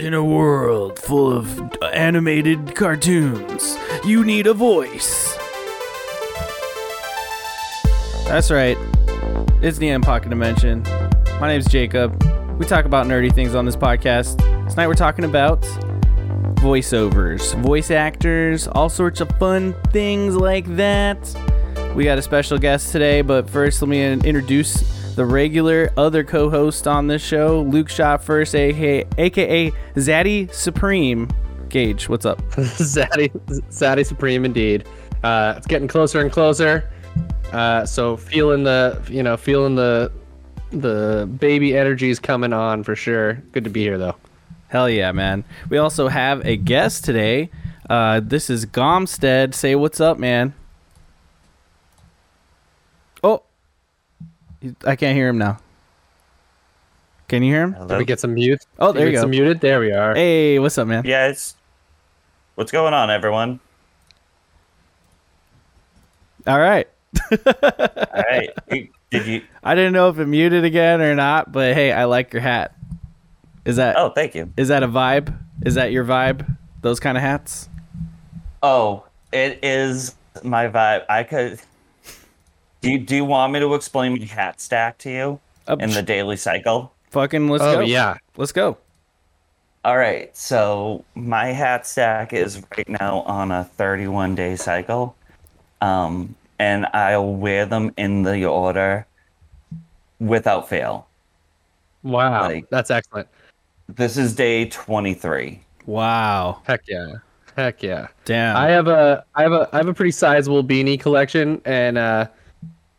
In a world full of animated cartoons, you need a voice. That's right. It's the M Pocket Dimension. My name's Jacob. We talk about nerdy things on this podcast. Tonight we're talking about voiceovers, voice actors, all sorts of fun things like that. We got a special guest today, but first let me introduce the regular other co-host on this show, Luke Shot First, aka, aka Zaddy Supreme. Gage, what's up? Zaddy, Zaddy Supreme, indeed. Uh, it's getting closer and closer. Uh, so feeling the, you know, feeling the, the baby energies coming on for sure. Good to be here though. Hell yeah, man. We also have a guest today. Uh, this is Gahmstead. Say what's up, man. Oh, I can't hear him now. Can you hear him? Hello? Did we get some mute? Oh, there you go. Some muted. There we are. Hey, what's up, man? Yeah, it's what's going on, everyone. All right. All right. Did you? I didn't know if it muted again or not, but hey, I like your hat. Is that? Oh, thank you. Is that a vibe? Is that your vibe? Those kind of hats? Oh, it is my vibe. I could. Do you, do you want me to explain my hat stack to you uh, in the daily cycle? Fucking let's oh, go. yeah. Let's go. All right. So my hat stack is right now on a 31 day cycle. Um, and I'll wear them in the order without fail. Wow. Like, that's excellent. This is day 23. Wow. Heck yeah. Heck yeah. Damn. I have a I have a I have a pretty sizable beanie collection and uh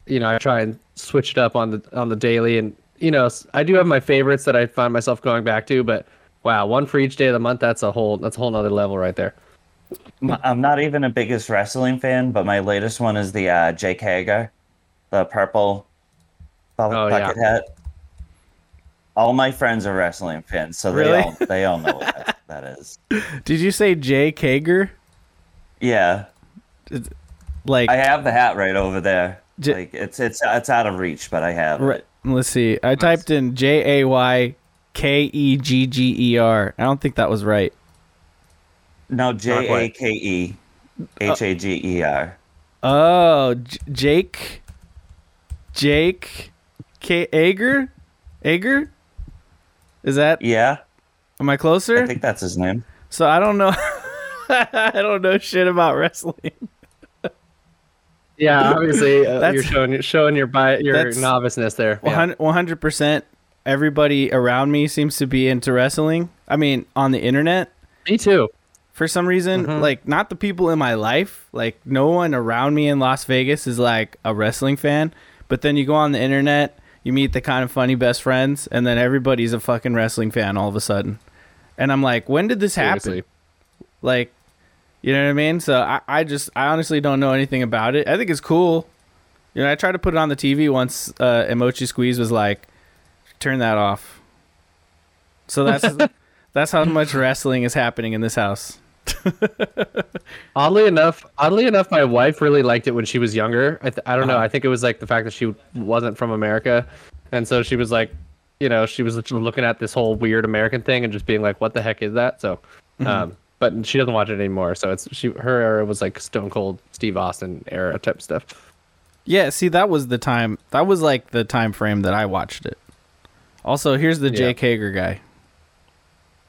you know, I try and switch it up on the on the daily, and you know, I do have my favorites that I find myself going back to, but wow, one for each day of the month. That's a whole that's a whole nother level right there. I'm not even a biggest wrestling fan, but my latest one is the uh, Jake Hager, the purple oh, bucket yeah. hat. All my friends are wrestling fans, so really? they all they all know what that, that is. Did you say Jake Hager? Yeah. It's, like I have the hat right over there. J- like it's it's it's out of reach, but I have right. Let's see. I nice. typed in J A Y K E G G E R. I don't think that was right. No, J A K E H A G E R. Oh, J- Jake. Jake K Ager? Ager? Is that? Yeah. Am I closer? I think that's his name. So I don't know. I don't know shit about wrestling. Yeah, obviously uh, you're showing showing your bi- your noviceness there. One hundred percent. Everybody around me seems to be into wrestling. I mean, on the internet. Me too. For some reason, mm-hmm. like not the people in my life, like no one around me in Las Vegas is like a wrestling fan. But then you go on the internet, you meet the kind of funny best friends, and then everybody's a fucking wrestling fan all of a sudden. And I'm like, when did this Seriously. happen? Like, you know what I mean? So I, I just I honestly don't know anything about it. I think it's cool. You know, I tried to put it on the TV once. Uh, Emoji Squeeze was like, "Turn that off." So that's that's how much wrestling is happening in this house. oddly enough, oddly enough, my wife really liked it when she was younger. I, th- I don't know. Uh-huh. I think it was like the fact that she wasn't from America, and so she was like, you know, she was looking at this whole weird American thing and just being like, "What the heck is that?" So, mm-hmm. um, but she doesn't watch it anymore. So it's she her era was like Stone Cold Steve Austin era type stuff. Yeah, see, that was the time. That was like the time frame that I watched it. Also, here's the yeah. Jake Hager guy.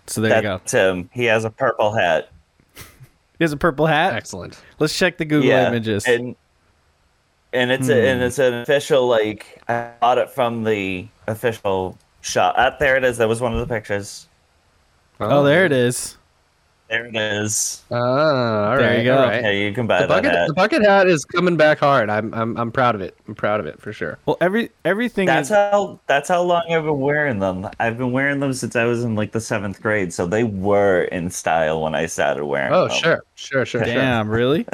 So there That's you go. him. He has a purple hat. he has a purple hat. Excellent. Let's check the Google yeah, images. And and it's hmm. a, and it's an official like I bought it from the official shop. Uh, there it is. That was one of the pictures. Oh, oh there it is. There it is. Ah, all there right. you go. All right. Yeah, you can buy the bucket, hat. The bucket hat is coming back hard. I'm, I'm, I'm proud of it. I'm proud of it for sure. Well, every everything. That's is... how. That's how long I've been wearing them. I've been wearing them since I was in like the seventh grade, so they were in style when I started wearing oh, them. Oh, sure, sure, sure. Damn, sure. really?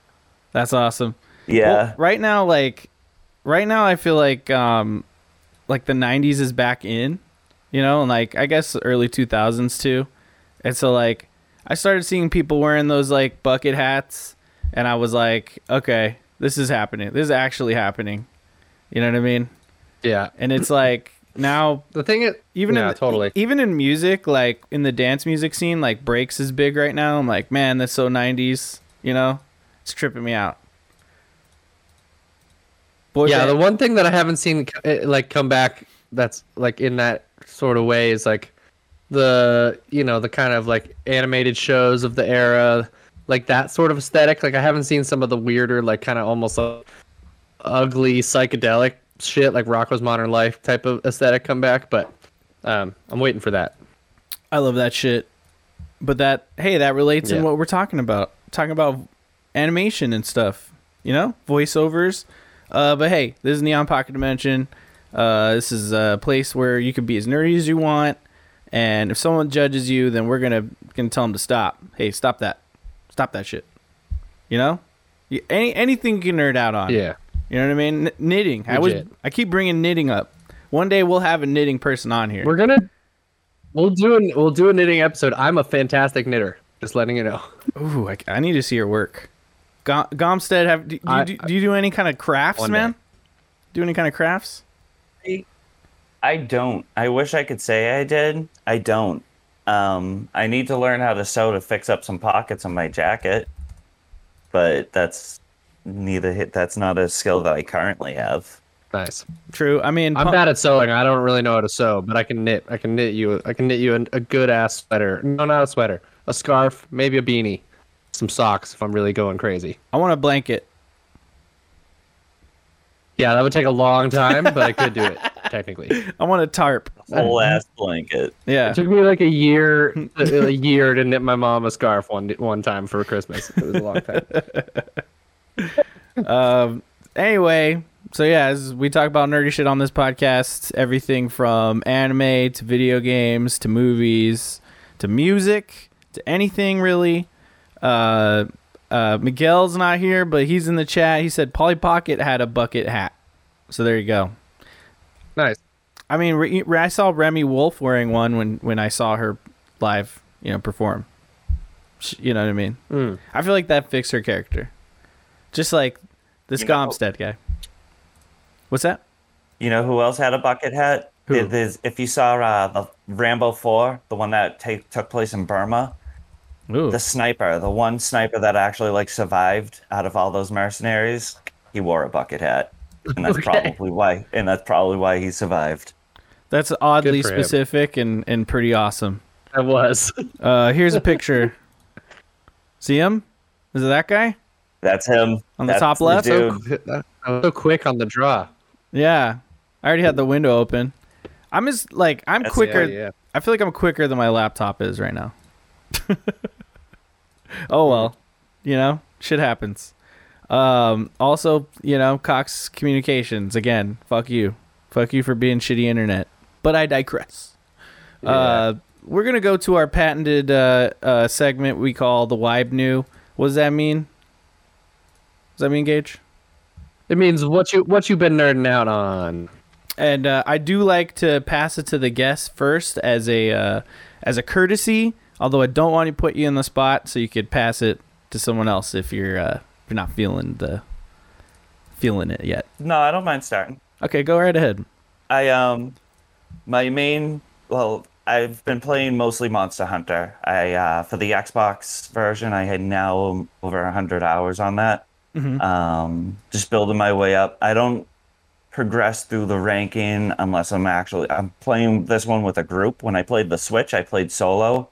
That's awesome. Yeah. Well, right now, like, right now, I feel like, um, like the '90s is back in, you know, and like I guess early 2000s too, and so like I started seeing people wearing those like bucket hats, and I was like, okay, this is happening. This is actually happening. You know what I mean? Yeah. And it's like now the thing is, even yeah, in totally. even in music, like in the dance music scene, like breaks is big right now. I'm like, man, that's so '90s. You know, it's tripping me out. Boy yeah, band. the one thing that I haven't seen eh, like come back that's like in that sort of way is like the you know the kind of like animated shows of the era, like that sort of aesthetic. Like I haven't seen some of the weirder, like kind of almost uh, ugly psychedelic shit, like Rocko's Modern Life type of aesthetic come back. But um, I'm waiting for that. I love that shit. But that hey, that relates yeah. in what we're talking about. Talking about animation and stuff. You know, voiceovers. Uh, but hey, this is Neon Pocket Dimension. Uh, this is a place where you can be as nerdy as you want, and if someone judges you, then we're gonna gonna tell them to stop. Hey, stop that, stop that shit. You know, any anything you can nerd out on. Yeah. You know what I mean? N- knitting. Legit. I was I keep bringing knitting up. One day we'll have a knitting person on here. We're gonna. We'll do an we'll do a knitting episode. I'm a fantastic knitter. Just letting you know. Ooh, I, I need to see your work. Gahmstead, have do, I, do, do, you do any kind of crafts, man? Day. Do any kind of crafts? I don't. I wish I could say I did. I don't. Um, I need to learn how to sew to fix up some pockets on my jacket, but that's neither. That's not a skill that I currently have. Nice. True. I mean, I'm bad at sewing. I don't really know how to sew, but I can knit. I can knit you. I can knit you a, a good ass sweater. No, not a sweater. A scarf, maybe a beanie, some socks if I'm really going crazy. I want a blanket. Yeah, that would take a long time, but I could do it technically. I want a tarp. Whole ass blanket. Yeah. It took me like a year, a year to knit my mom a scarf one one time for Christmas. It was a long time. um. Anyway, so yeah, as we talk about nerdy shit on this podcast, everything from anime to video games to movies to music to anything really. Uh, uh, Miguel's not here, but he's in the chat. He said Polly Pocket had a bucket hat. So there you go. Nice. I mean, re- I saw Remi Wolf wearing one when when I saw her live, you know, perform. You know what I mean? Mm. I feel like that fits her character. Just like this you Gahmstead guy. What's that? You know who else had a bucket hat? Who? if you saw uh, the Rambo Four, the one that take, took place in Burma, Ooh. The sniper, the one sniper that actually like survived out of all those mercenaries, he wore a bucket hat, and that's okay. probably why. And that's probably why he survived. That's oddly specific and and pretty awesome. That was. Uh, here's a picture. See him? Is it that guy? That's him. On the that's top left. So, so quick on the draw. Yeah, I already had the window open. I'm just like I'm that's quicker. Yeah, yeah. I feel like I'm quicker than my laptop is right now. oh well, you know, shit happens. Um, also, you know, Cox Communications again. Fuck you, fuck you for being shitty internet. But I digress. Yeah. Uh, we're gonna go to our patented uh, uh, segment we call the Wibe New. What does that mean? Does that mean Gage? It means what you what you've been nerding out on. And uh, I do like to pass it to the guests first as a uh, as a courtesy Although I don't want to put you in the spot, so you could pass it to someone else if you're uh, if you're not feeling the feeling it yet. No, I don't mind starting. Okay, go right ahead. I um, my main well, I've been playing mostly Monster Hunter. I uh, for the Xbox version, I had now over hundred hours on that. Mm-hmm. Um, just building my way up. I don't progress through the ranking unless I'm actually I'm playing this one with a group. When I played the Switch, I played solo.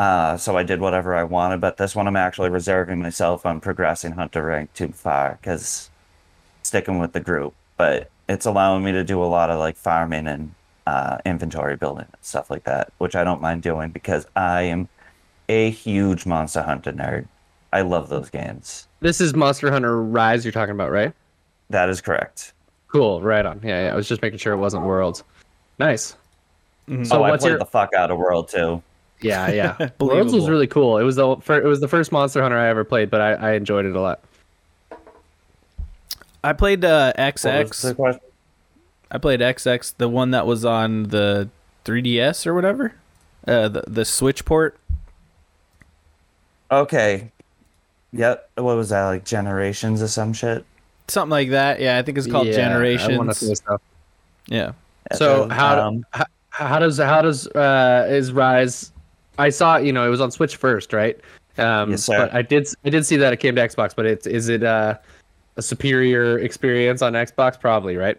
Uh, so I did whatever I wanted, but this one I'm actually reserving myself on progressing Hunter rank too far because sticking with the group. But it's allowing me to do a lot of like farming and uh, inventory building and stuff like that, which I don't mind doing because I am a huge Monster Hunter nerd. I love those games. This is Monster Hunter Rise you're talking about, right? That is correct. Cool, right on. Yeah, yeah. I was just making sure it wasn't Worlds. Nice. Mm-hmm. So oh, I played your... the fuck out of World too. Yeah, yeah. Worlds was really cool. It was the it was the first Monster Hunter I ever played, but I, I enjoyed it a lot. I played uh, XX. I played XX, the one that was on the 3DS or whatever, uh, the the Switch port. Okay. Yep. What was that like? Generations or some shit. Something like that. Yeah, I think it's called yeah, Generations. Yeah. So how um, how, how does how does uh is Rise? I saw you know it was on Switch first, right? Um, yes, sir. But I did I did see that it came to Xbox, but it's is it uh, a superior experience on Xbox? Probably, right?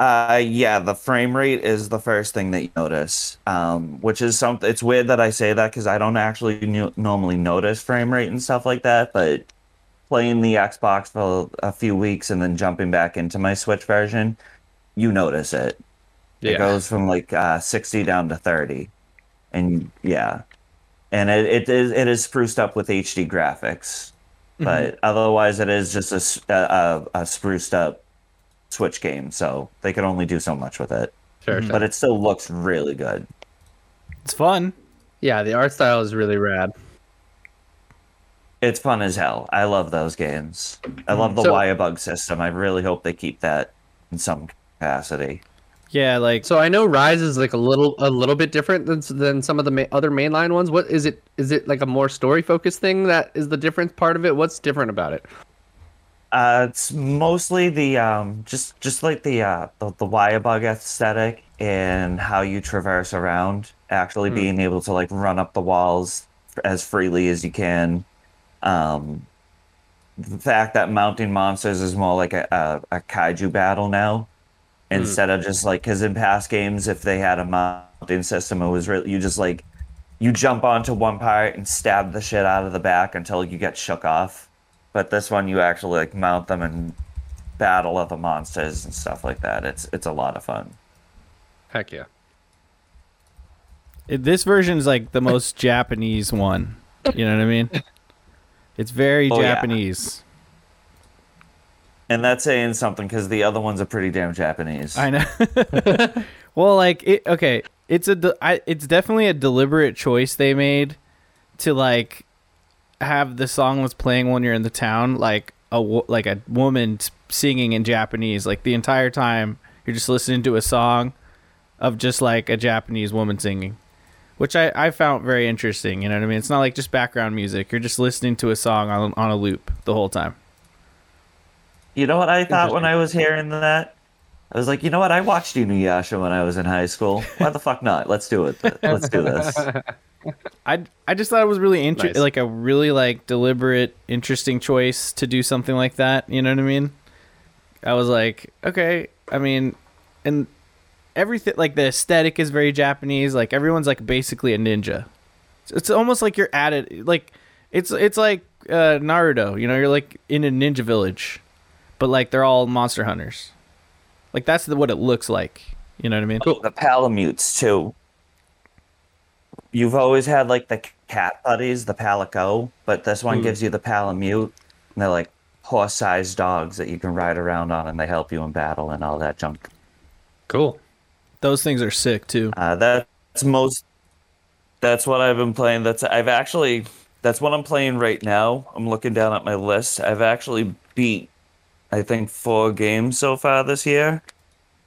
Uh, yeah, the frame rate is the first thing that you notice. Um, which is something. It's weird that I say that because I don't actually normally notice frame rate and stuff like that. But playing the Xbox for a few weeks and then jumping back into my Switch version, you notice it. Yeah. It goes from like uh, 60 down to 30. And yeah. And it, it is it is spruced up with HD graphics. Mm-hmm. But otherwise it is just a, a, a, spruced up Switch game, so they could only do so much with it. Sure, mm-hmm. But it still looks really good. It's fun. Yeah, the art style is really rad. It's fun as hell. I love those games. I love the so, bug system. I really hope they keep that in some capacity. Yeah, like so I know Rise is like a little a little bit different than than some of the ma- other mainline ones. What is it? Is it like a more story focused thing that is the difference part of it? What's different about it? Uh, it's mostly the um, just just like the uh, the, the bug aesthetic and how you traverse around. Actually, mm. being able to like run up the walls as freely as you can. Um, the fact that mounting monsters is more like a, a, a kaiju battle now Hmm. Instead mm. of just like because in past games if they had a mounting system it was really you just like you jump onto one part and stab the shit out of the back until you get shook off. But this one you actually like mount them and battle other monsters and stuff like that. It's it's a lot of fun. Heck yeah. It, this version is like the most japanese one. You know what i mean? It's very oh, japanese. yeah. And that's saying something because the other ones are pretty damn Japanese. I know. well, like it, okay, it's a de- I, it's definitely a deliberate choice they made to like have the song was playing when you're in the town like a like a woman singing in Japanese like the entire time you're just listening to a song of just like a Japanese woman singing which I, I found very interesting you know what I mean it's not like just background music you're just listening to a song on, on a loop the whole time you know what I thought when I was hearing that? I was like, you know what? I watched Inuyasha when I was in high school. Why the fuck not? Let's do it. Let's do this. I I just thought it was really interesting, nice. like a really like deliberate, interesting choice to do something like that. You know what I mean? I was like, okay. I mean, and everything like the aesthetic is very Japanese. Like everyone's like basically a ninja. It's almost like you're at it. Like it's it's like uh, Naruto. You know, you're like in a ninja village but like they're all monster hunters. Like that's the, what it looks like. You know what I mean? Cool. The Palamutes too. You've always had like the cat buddies, the Palico, but this one mm. gives you the Palamute. And they're like horse-sized dogs that you can ride around on, and they help you in battle and all that junk. Cool. Those things are sick too. Uh, that's most. That's what I've been playing. That's I've actually. That's what I'm playing right now. I'm looking down at my list. I've actually beat I think four games so far this year.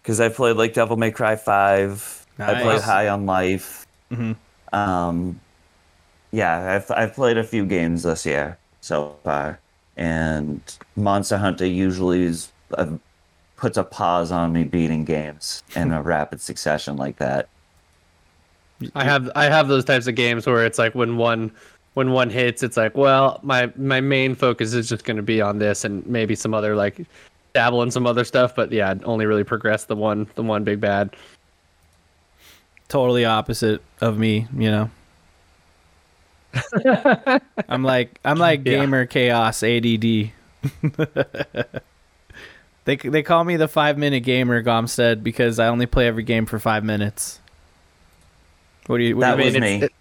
Because I played like Devil May Cry Five. Nice. I played High on Life. Mm-hmm. Um, yeah, I've I've played a few games this year so far, and Monster Hunter usually is, uh, puts a pause on me beating games in a rapid succession like that. I have I have those types of games where it's like when one when one hits, it's like, well, my my main focus is just going to be on this and maybe some other like dabble in some other stuff. But yeah, only really progress the one the one big bad. Totally opposite of me, you know. I'm like I'm like gamer yeah. chaos ADD. they they call me the five minute gamer, Gahmstead, because I only play every game for five minutes. What do you? What that do you was mean? me. It,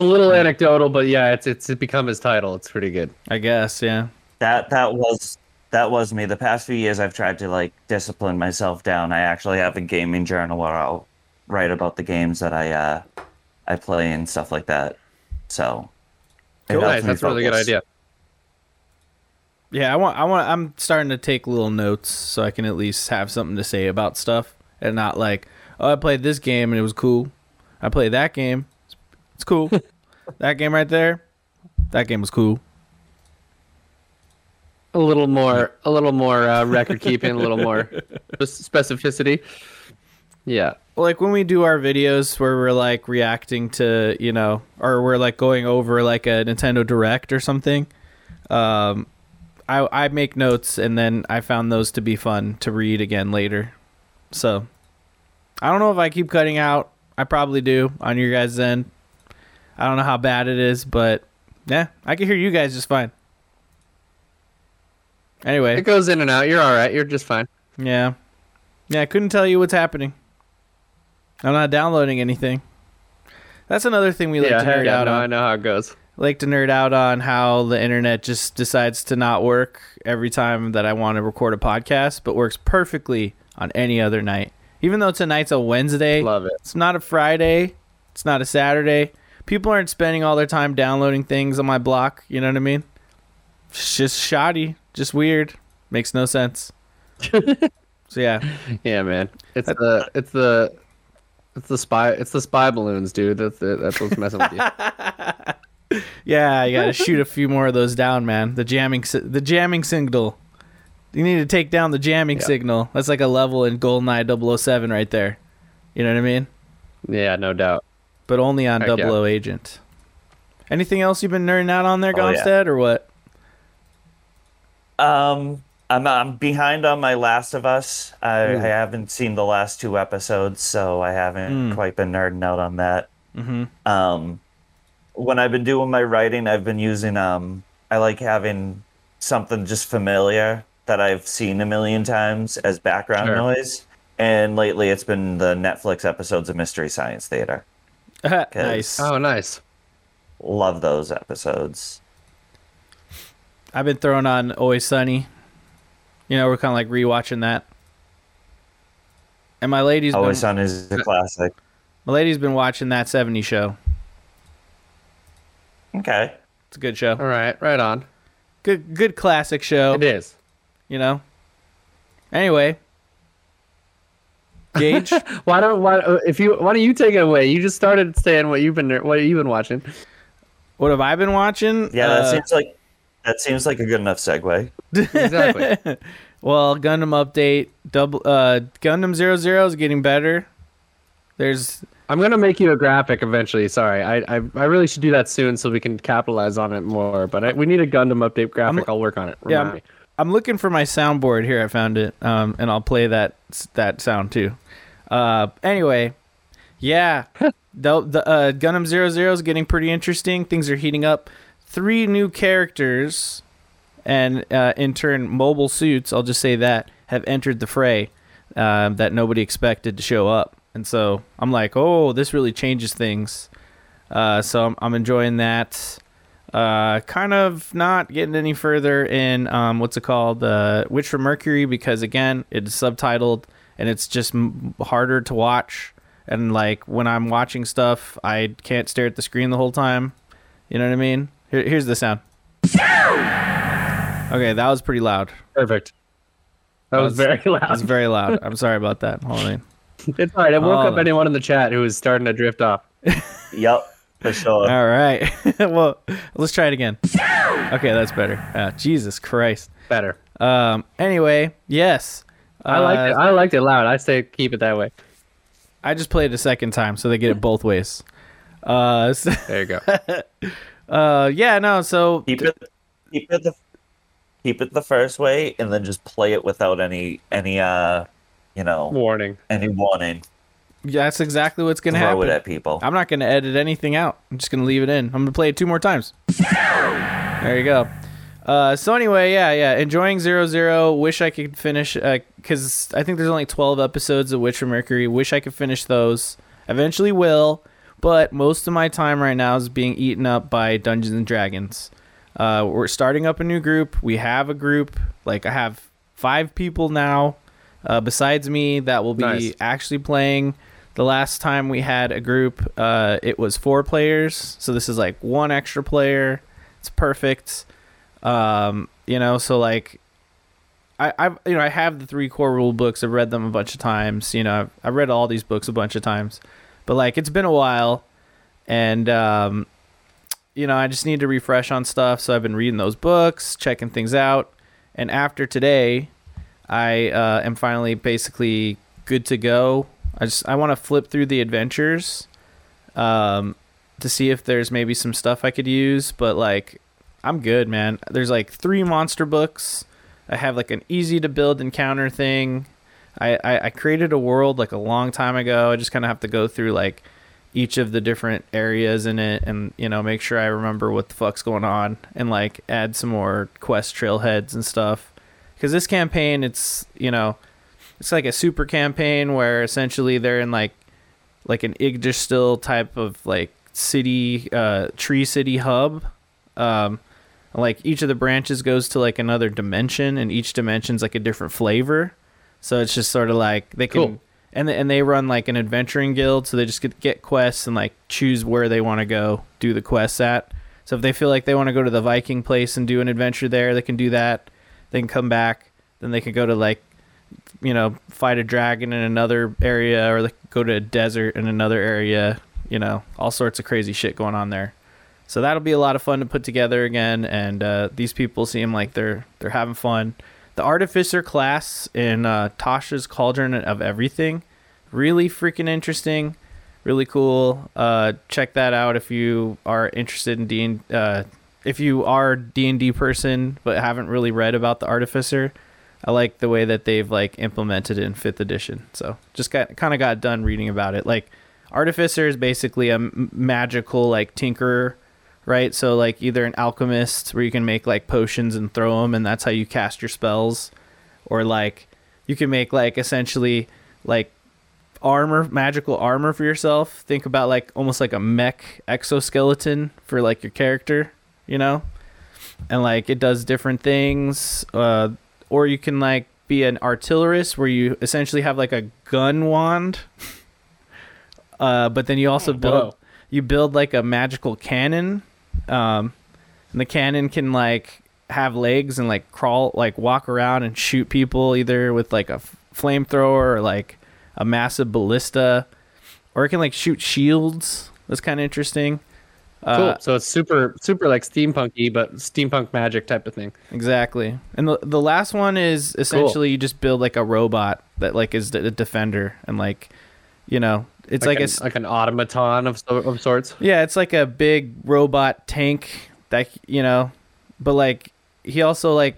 a little anecdotal, but yeah, it's it's become his title. It's pretty good. I guess, yeah. That that was that was me. The past few years, I've tried to like discipline myself down. I actually have a gaming journal where I'll write about the games that I uh, I play and stuff like that. So, cool. Nice. That's a really good idea. Yeah, I want I want I'm starting to take little notes so I can at least have something to say about stuff and not like, oh, I played this game and it was cool. I played that game it's cool. that game right there, that game was cool. A little more, a little more uh, record keeping, a little more specificity. Yeah. like when we do our videos where we're like reacting to you know or we're like going over like a nintendo direct or something um i i make notes and then i found those to be fun to read again later so i don't know if i keep cutting out i probably do on your guys end i don't know how bad it is but yeah i can hear you guys just fine anyway It goes in and out. You're all right. You're just fine. yeah yeah i couldn't tell you what's happening i'm not downloading anything that's another thing we like yeah, to nerd yeah, out no, on I know how it goes. like to nerd out on how the internet just decides to not work every time that I want to record a podcast, but works perfectly on any other night. Even though tonight's a Wednesday, Love it. it's not a Friday, it's not a Saturday. People aren't spending all their time downloading things on my block. You know what I mean? It's just shoddy, just weird, makes no sense. so yeah, Yeah, man. It's the it's the it's the spy it's the spy balloons, dude. That's it. That's what's messing with you. yeah, you gotta shoot a few more of those down, man. The jamming, the jamming signal. You need to take down the jamming Yeah. signal. That's like a level in GoldenEye 007 right there. You know what I mean? Yeah, no doubt. But only on Heck Double yeah. O Agent. Anything else you've been nerding out on there, Oh, yeah. Gahmstead, or what? Um, I'm I'm behind on my Last of Us. I. I haven't seen the last two episodes, so I haven't Mm. quite been nerding out on that. Mm-hmm. Um, when I've been doing my writing, I've been using um, I like having something just familiar that I've seen a million times as background Sure. noise. And lately, it's been the Netflix episodes of Mystery Science Theater. nice. Oh, nice. Love those episodes. I've been throwing on Always Sunny. You know, we're kind of like rewatching that. And my lady's Always been, Sun is a classic. my lady's been watching that 70 show. Okay. It's a good show. All right, right on. Good good classic show. It is. you know. Anyway, Gage, Why don't why uh, if you why don't you take it away? You just started saying what you've been what you've been watching. what have I been watching? Yeah, that Uh, seems like that seems like a good enough segue. Exactly. well, Gundam update. Double uh, Gundam Zero Zero is getting better. There's I'm gonna make you a graphic eventually. Sorry, I I, I really should do that soon so we can capitalize on it more. But I, we need a Gundam update graphic. i will work on it. yeah, Remind I'm, me. I'm looking for my soundboard here. I found it, um, and I'll play that that sound too. Uh, anyway, yeah, the, the uh, Gundam Zero Zero is getting pretty interesting. Things are heating up. Three new characters, and uh, in turn, mobile suits. I'll just say that have entered the fray um, that nobody expected to show up, and so I'm like, oh, this really changes things. Uh, so I'm, I'm enjoying that. Uh, kind of not getting any further in um, what's it called, uh, Witch from Mercury, because again, it's subtitled and it's just m- harder to watch. And like when I'm watching stuff, I can't stare at the screen the whole time. You know what I mean? Here, here's the sound. Okay, that was pretty loud. Perfect. That was That's- very loud. That was very loud. I'm sorry about that. Hold on. It's all right. I woke Hold up anyone in the chat who was starting to drift off. Yep, for sure. All right. well, let's try it again. Okay, that's better. Uh, Jesus Christ. Better. Um. Anyway, yes. I liked it. Uh, I liked it loud. I say keep it that way. I just played it a second time, so they get it both ways. Uh, so- There you go. uh, yeah, no. So Keep it, keep it the, keep it the first way, and then just play it without any any uh, you know, Warning. any warning. That's exactly what's gonna Throw happen. it at people. I'm not gonna edit anything out. I'm just gonna leave it in. I'm gonna play it two more times. There you go. Uh, so anyway, yeah, yeah, enjoying Zero Zero. Wish I could finish because I think there's only 12 episodes of Witch Mercury. Wish I could finish those. Eventually will, but most of my time right now is being eaten up by Dungeons and Dragons. Uh, we're starting up a new group. We have a group. Like I have five people now, uh, besides me, that will be Nice. actually playing. The last time we had a group, uh, it was four players. So this is like one extra player. It's perfect. Um, you know, so like, I, I've you know I have the three core rule books. I've read them a bunch of times. You know, I've, I've read all these books a bunch of times, but like it's been a while, and um, you know I just need to refresh on stuff. So I've been reading those books, checking things out, and after today, I uh, am finally basically good to go. I just I want to flip through the adventures, um, to see if there's maybe some stuff I could use. But like, I'm good, man. There's like three monster books. I have like an easy to build encounter thing. I, I, I created a world like a long time ago. I just kind of have to go through like each of the different areas in it and you know make sure I remember what the fuck's going on and like add some more quest trailheads and stuff. Because this campaign, it's you know, it's like a super campaign where essentially they're in like like an Yggdrasil type of like city, uh, tree city hub. Um, like each of the branches goes to like another dimension, and each dimension's like a different flavor. So it's just sort of like they can. Cool and and they run like an adventuring guild, so they just get, get quests and like choose where they want to go do the quests at. So if they feel like they want to go to the Viking place and do an adventure there, they can do that. They can come back, then they can go to like you know fight a dragon in another area, or go to a desert in another area. You know, all sorts of crazy shit going on there. So that'll be a lot of fun to put together again. And uh, these people seem like they're they're having fun. The Artificer class in uh, Tasha's Cauldron of Everything, really freaking interesting, really cool. Uh, check that out if you are interested in D. Uh, if you are D and D person but haven't really read about the Artificer, I like the way that they've like implemented it in fifth edition. So just got kind of got done reading about it. Like Artificer is basically a magical like tinkerer right? So like either an alchemist where you can make like potions and throw them, and that's how you cast your spells, or like you can make like essentially like armor, magical armor for yourself. Think about like almost like a mech exoskeleton for like your character, you know, and like it does different things. Uh, or you can like be an artillerist where you essentially have like a gun wand. Uh, but then you also build Whoa. you build like a magical cannon um, and the cannon can like have legs and like crawl, like walk around and shoot people either with like a flamethrower or like a massive ballista, or it can like shoot shields. That's kind of interesting. Uh, cool. So it's super, super like steampunky, but steampunk magic type of thing. Exactly. And the the last one is essentially cool. you just build like a robot that like is the defender and like, you know, it's like, like, an, a, like an automaton of of sorts. Yeah, it's like a big robot tank that you know, but like he also like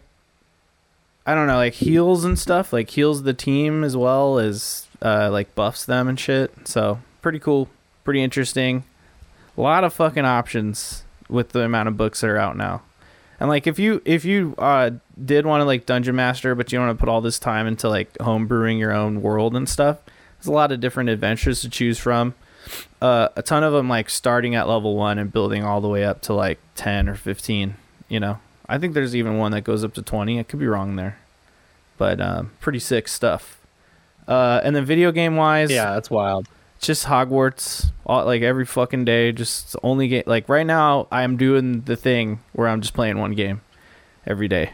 I don't know, like heals and stuff, like heals the team as well as uh, like buffs them and shit. So pretty cool, pretty interesting. A lot of fucking options with the amount of books that are out now. And like if you if you uh, did want to like dungeon master, but you don't want to put all this time into like homebrewing your own world and stuff, there's a lot of different adventures to choose from. Uh, a ton of them like starting at level one and building all the way up to like 10 or 15 you know? I think there's even one that goes up to 20 i could be wrong there. But um, pretty sick stuff. Uh, and then video game wise yeah that's wild just hogwarts all, like every fucking day just only game like right now i'm doing the thing where i'm just playing one game every day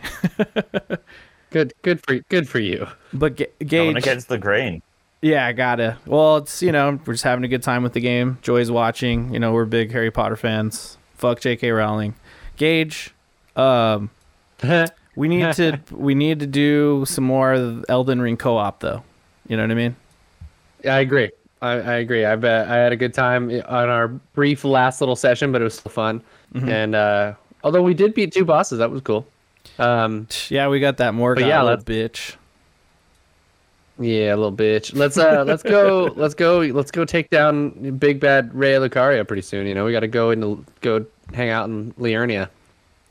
good good for good for you but G- gage Going against the grain yeah, I gotta. Well, it's you know we're just having a good time with the game. Joy's watching. You know we're big Harry Potter fans. Fuck J.K. Rowling. Gage, um, we need to we need to do some more Elden Ring co-op though. You know what I mean? Yeah, I agree. I, I agree. I bet I had a good time on our brief last little session, but it was still fun. Mm-hmm. And uh, although we did beat two bosses, that was cool. Um, yeah, we got that more. Yeah, let's bitch. Yeah, little bitch. Let's uh let's go let's go let's go take down big bad Raya Lucaria pretty soon, you know. We got to go and go hang out in Liurnia.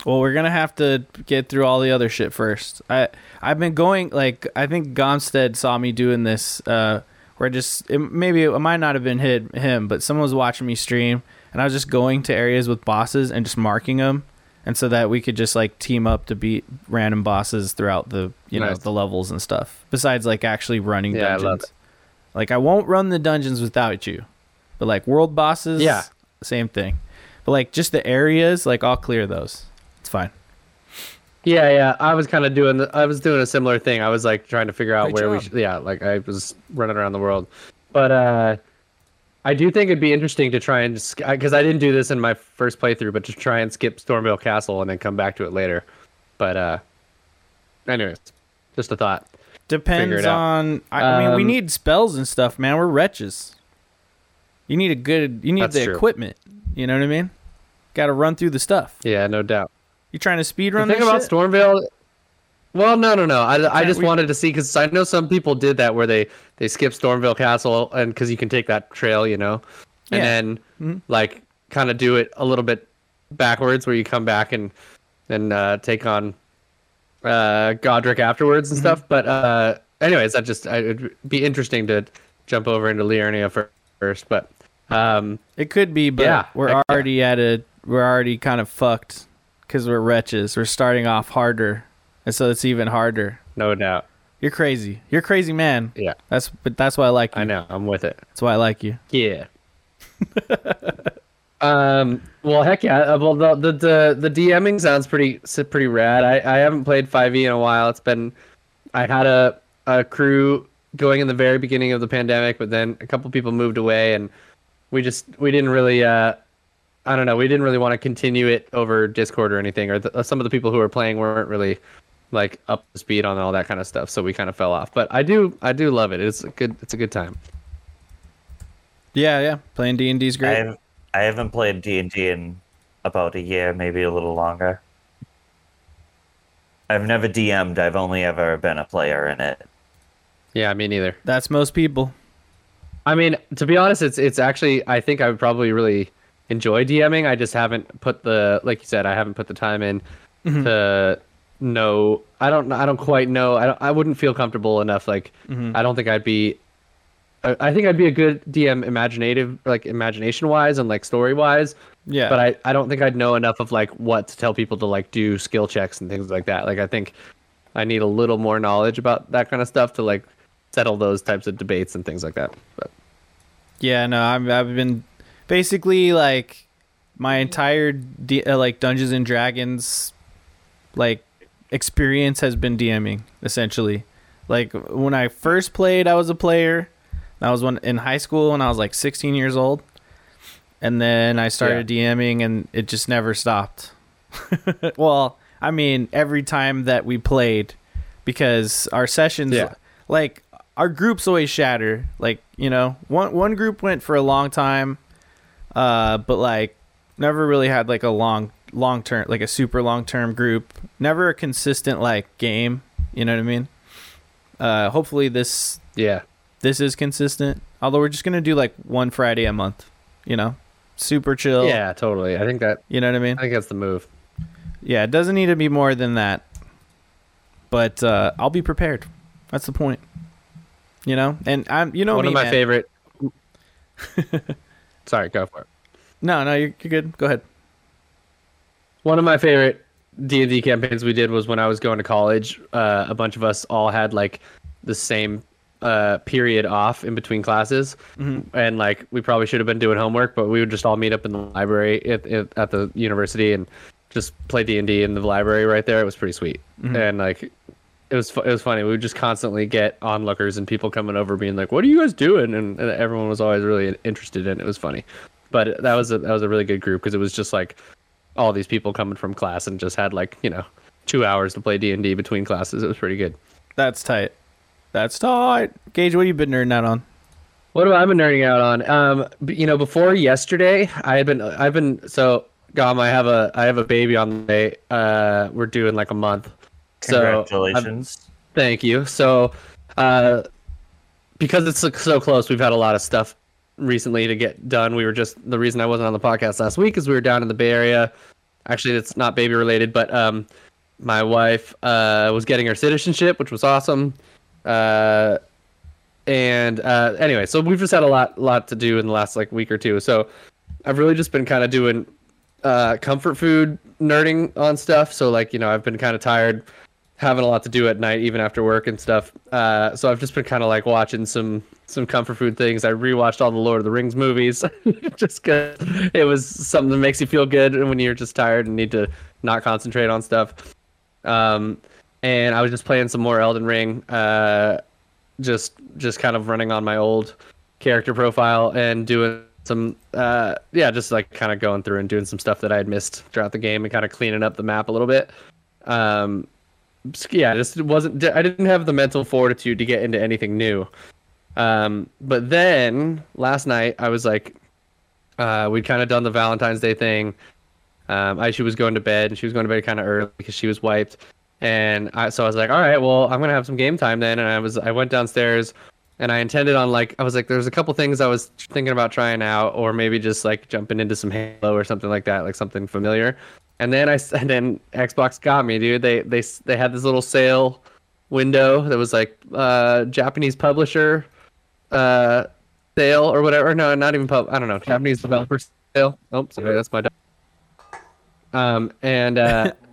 Well, we're going to have to get through all the other shit first. I I've been going like I think Gahmstead saw me doing this uh where I just it, maybe it might not have been hit him, but someone was watching me stream and I was just going to areas with bosses and just marking them and so that we could just like team up to beat random bosses throughout the you nice. know the levels and stuff. Besides like actually running yeah, dungeons. I like I won't run the dungeons without you, but like world bosses, yeah, same thing. But like just the areas, like I'll clear those. It's fine. Yeah, yeah. I was kind of doing. The, I was doing a similar thing. I was like trying to figure out Great where job. we. Should, yeah, like I was running around the world, but uh I do think it'd be interesting to try and because I didn't do this in my first playthrough, but to try and skip Stormveil Castle and then come back to it later. But uh, anyways, just a thought. Depends on. I, I mean, we Um, need spells and stuff, man. We're wretches. You need a good. You need the true. equipment. You know what I mean? Got to run through the stuff. Yeah, no doubt. You trying to speed run? The thing about shit? Stormveil. Well, no, no, no. I, I just we- wanted to see because I know some people did that where they they skip Stormveil Castle and because you can take that trail, you know, and Yeah. then Mhm. like kind of do it a little bit backwards where you come back and and uh, take on uh, Godrick afterwards and Mm-hmm. stuff. But uh, anyways, that just I, it'd be interesting to jump over into Liurnia first, but. Um, It could be, but Yeah, we're yeah. already at a. We're already kind of fucked because we're wretches. We're starting off harder, and so it's even harder. no doubt. You're crazy. You're a crazy man. Yeah, That's but that's why I like you. I know. I'm with it. That's why I like you. Yeah. um. Well, heck yeah. Uh, Well, the the the, the DMing sounds pretty pretty rad. I, I haven't played 5e in a while. It's been I had a a crew going in the very beginning of the pandemic, but then a couple people moved away, and we just we didn't really uh I don't know we didn't really want to continue it over Discord or anything, or the, uh, some of the people who were playing weren't really like up to speed on all that kind of stuff, so we kind of fell off. But I do I do love it. It's a good it's a good time. Yeah, yeah. Playing D and D is great. I've, I haven't played D and D in about a year, maybe a little longer. I've never DM'd. I've only ever been a player in it. Yeah, me neither. That's most people. I mean, to be honest, it's it's actually I think I would probably really enjoy DMing. I just haven't put the like you said, I haven't put the time in Mm-hmm. to know. I don't I don't quite know. I don't, I wouldn't feel comfortable enough. Like Mm-hmm. I don't think I'd be. I, I think I'd be a good DM, imaginative, like imagination wise and like story wise. Yeah. But I, I don't think I'd know enough of like what to tell people to like do skill checks and things like that. Like I think I need a little more knowledge about that kind of stuff to like settle those types of debates and things like that. But Yeah, no, I've, I've been basically like my entire D, uh, like Dungeons and Dragons like experience has been DMing essentially. Like when I first played, I was a player. That was when in high school when I was like 16 years old, and then I started DMing, and it just never stopped. well, I mean, every time that we played, because our sessions, Yeah. like our groups always shatter. Like you know, one one group went for a long time, uh, but like never really had like a long long term, like a super long term group. Never a consistent like game. You know what I mean? Uh, hopefully this yeah, this is consistent. Although we're just gonna do like one Friday a month. You know, super chill. yeah, totally. I think that You know what I mean? I think that's the move. Yeah, it doesn't need to be more than that. But uh, I'll be prepared. That's the point. You know, and I'm. You know One me, of my man. favorite. Sorry, go for it. No, no, you're, you're good. Go ahead. One of my favorite D and D campaigns we did was when I was going to college. Uh, a bunch of us all had like the same uh, period off in between classes, and like we probably should have been doing homework, but we would just all meet up in the library at, at, at the university and just play D and D in the library right there. It was pretty sweet, and like it was it was funny. We would just constantly get onlookers and people coming over being like, "What are you guys doing?" And, and everyone was always really interested in it. It was funny, but that was a that was a really good group because it was just like all these people coming from class and just had like you know two hours to play D and D between classes. It was pretty good. That's tight. That's tight. Gage, what have you been nerding out on? What have I been nerding out on? Um, you know, before yesterday, I had been I've been so Gahm. I have a I have a baby on the way. Uh, we're doing like a month. So I've- Congratulations. Thank you. So, uh, because it's so- so close, we've had a lot of stuff recently to get done. We were just the reason I wasn't on the podcast last week is we were down in the Bay Area. Actually, it's not baby related, but um, my wife uh, was getting her citizenship, which was awesome. Uh, and uh, anyway, so we've just had a lot, lot to do in the last like week or two. So I've really just been kind of doing uh, comfort food nerding on stuff. So like you know, I've been kind of tired having a lot to do at night, even after work and stuff. Uh, so I've just been kind of like watching some some comfort food things. I rewatched all the Lord of the Rings movies, just because it was something that makes you feel good when you're just tired and need to not concentrate on stuff. Um, and I was just playing some more Elden Ring, uh, just just kind of running on my old character profile and doing some uh yeah just like kind of going through and doing some stuff that i had missed throughout the game and kind of cleaning up the map a little bit um yeah, just wasn't. I didn't have the mental fortitude to get into anything new. Um, but then last night I was like, uh, we'd kind of done the Valentine's Day thing. Um, I she was going to bed and she was going to bed kind of early because she was wiped. And I, so I was like, all right, well, I'm gonna have some game time then. And I was, I went downstairs, and I intended on like, I was like, there's a couple things I was thinking about trying out, or maybe just like jumping into some Halo or something like that, like something familiar. And then I, and then Xbox got me, dude. They, they, they had this little sale window that was like, uh, Japanese publisher, uh, sale or whatever. No, not even pub. I don't know, Japanese developer sale. Oh, sorry, that's my. Dog. Um, and uh.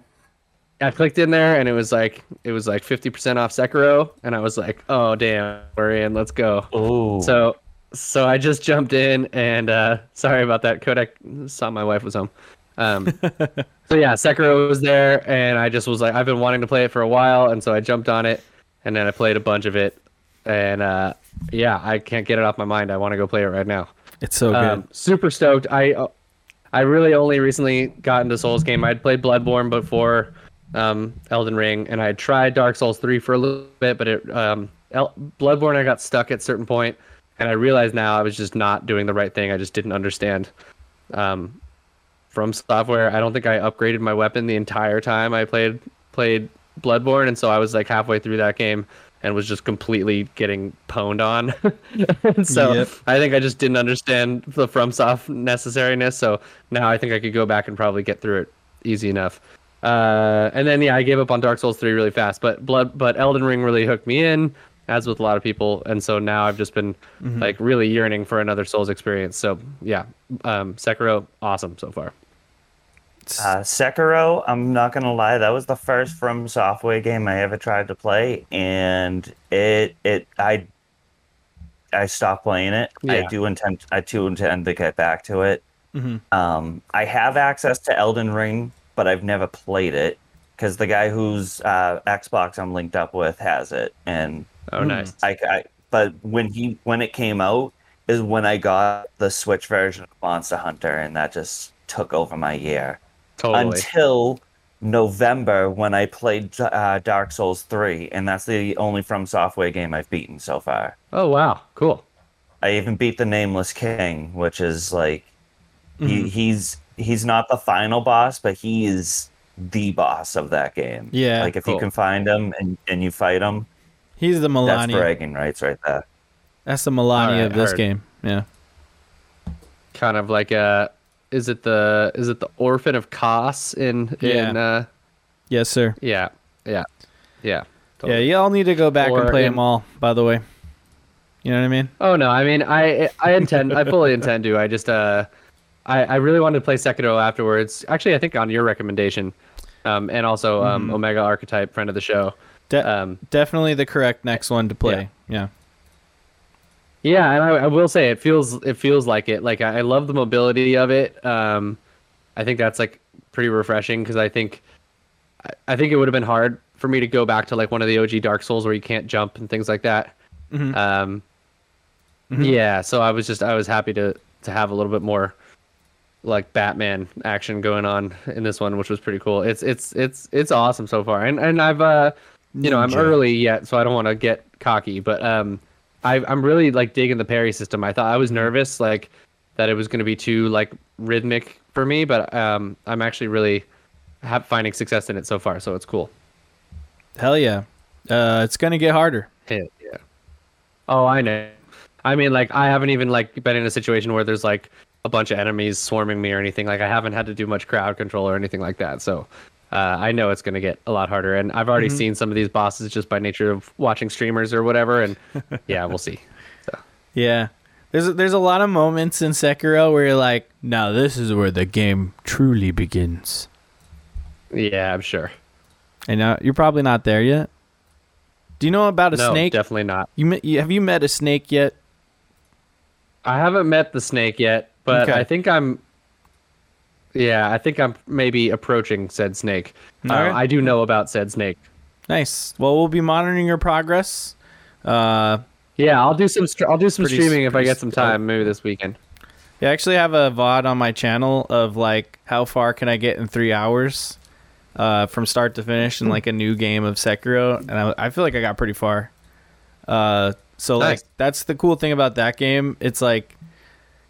I clicked in there and it was like it was like 50% off Sekiro and I was like, "Oh damn, we're in. Let's go." Oh. So so I just jumped in and uh sorry about that. Kodak saw my wife was home. Um so yeah, Sekiro was there and I just was like I've been wanting to play it for a while and so I jumped on it and then I played a bunch of it and uh yeah, I can't get it off my mind. I want to go play it right now. It's so good. Um, super stoked. I uh, I really only recently got into Souls game. I'd played Bloodborne before um, Elden Ring, and I had tried Dark Souls three for a little bit, but it um, El- Bloodborne I got stuck at a certain point, and I realized now I was just not doing the right thing. I just didn't understand. Um, from software, I don't think I upgraded my weapon the entire time I played played Bloodborne, and so I was like halfway through that game and was just completely getting pwned on. so yep. I think I just didn't understand the FromSoft necessariness. So now I think I could go back and probably get through it easy enough. Uh, and then yeah, I gave up on Dark Souls three really fast, but Blood, but Elden Ring really hooked me in, as with a lot of people, and so now I've just been mm-hmm. like really yearning for another Souls experience. So yeah, um, Sekiro, awesome so far. Uh, Sekiro, I'm not gonna lie, that was the first From Software game I ever tried to play, and it it I I stopped playing it. Yeah. I do intend I do intend to get back to it. Mm-hmm. Um, I have access to Elden Ring but I've never played it because the guy whose uh, Xbox I'm linked up with has it, and oh nice. I, I but when he when it came out is when I got the Switch version of Monster Hunter, and that just took over my year. Totally. Until November when I played uh, Dark Souls 3, and that's the only From Software game I've beaten so far. Oh wow, cool. I even beat the Nameless King, which is like mm-hmm. he, he's he's not the final boss, but he is the boss of that game. Yeah. Like if cool. you can find him and, and you fight him, he's the Malenia. That's bragging rights right there. That's the Malenia right, of this game. Yeah. Kind of like a is it the is it the orphan of Kos in yeah. in uh Yes, sir. Yeah. Yeah. Yeah. Totally. Yeah, y'all need to go back or and play in, them all, by the way. You know what I mean? Oh no, I mean I I intend I fully intend to. I just uh I, I really wanted to play Sekiro afterwards. Actually, I think on your recommendation, um, and also um, mm. Omega Archetype, friend of the show. De- um, definitely the correct next one to play. Yeah. Yeah, yeah and I, I, will say it feels it feels like it. Like I, I love the mobility of it. Um, I think that's like pretty refreshing because I think I, I think it would have been hard for me to go back to like one of the OG Dark Souls where you can't jump and things like that. Mm-hmm. Um, mm-hmm. Yeah, so I was just I was happy to to have a little bit more like Batman action going on in this one, which was pretty cool. It's it's it's it's awesome so far, and and I've uh you know I'm early yet, so I don't want to get cocky, but um I I'm really like digging the parry system. I thought I was nervous like that it was going to be too like rhythmic for me, but um I'm actually really have finding success in it so far, so it's cool. Hell yeah, uh, it's gonna get harder. Hell yeah. Oh, I know. I mean, like I haven't even like been in a situation where there's like a bunch of enemies swarming me or anything. Like I haven't had to do much crowd control or anything like that. So uh, I know it's going to get a lot harder. And I've already mm-hmm. seen some of these bosses just by nature of watching streamers or whatever. And yeah, we'll see. So. Yeah. There's there's a lot of moments in Sekiro where you're like, now this is where the game truly begins. Yeah, I'm sure. And now you're probably not there yet. Do you know about a no, snake? Definitely not. You have you met a snake yet? I haven't met the snake yet but okay. I think I'm. Yeah, I think I'm maybe approaching said snake. Uh, right. I do know about said snake. Nice. Well, we'll be monitoring your progress. Uh, yeah, I'll do some. I'll do some streaming if I get some time, maybe this weekend. Yeah, I actually have a VOD on my channel of like how far can I get in three hours. uh, from start to finish in like a new game of Sekiro, and I, I feel like I got pretty far. Uh, so Nice. like that's the cool thing about that game. It's like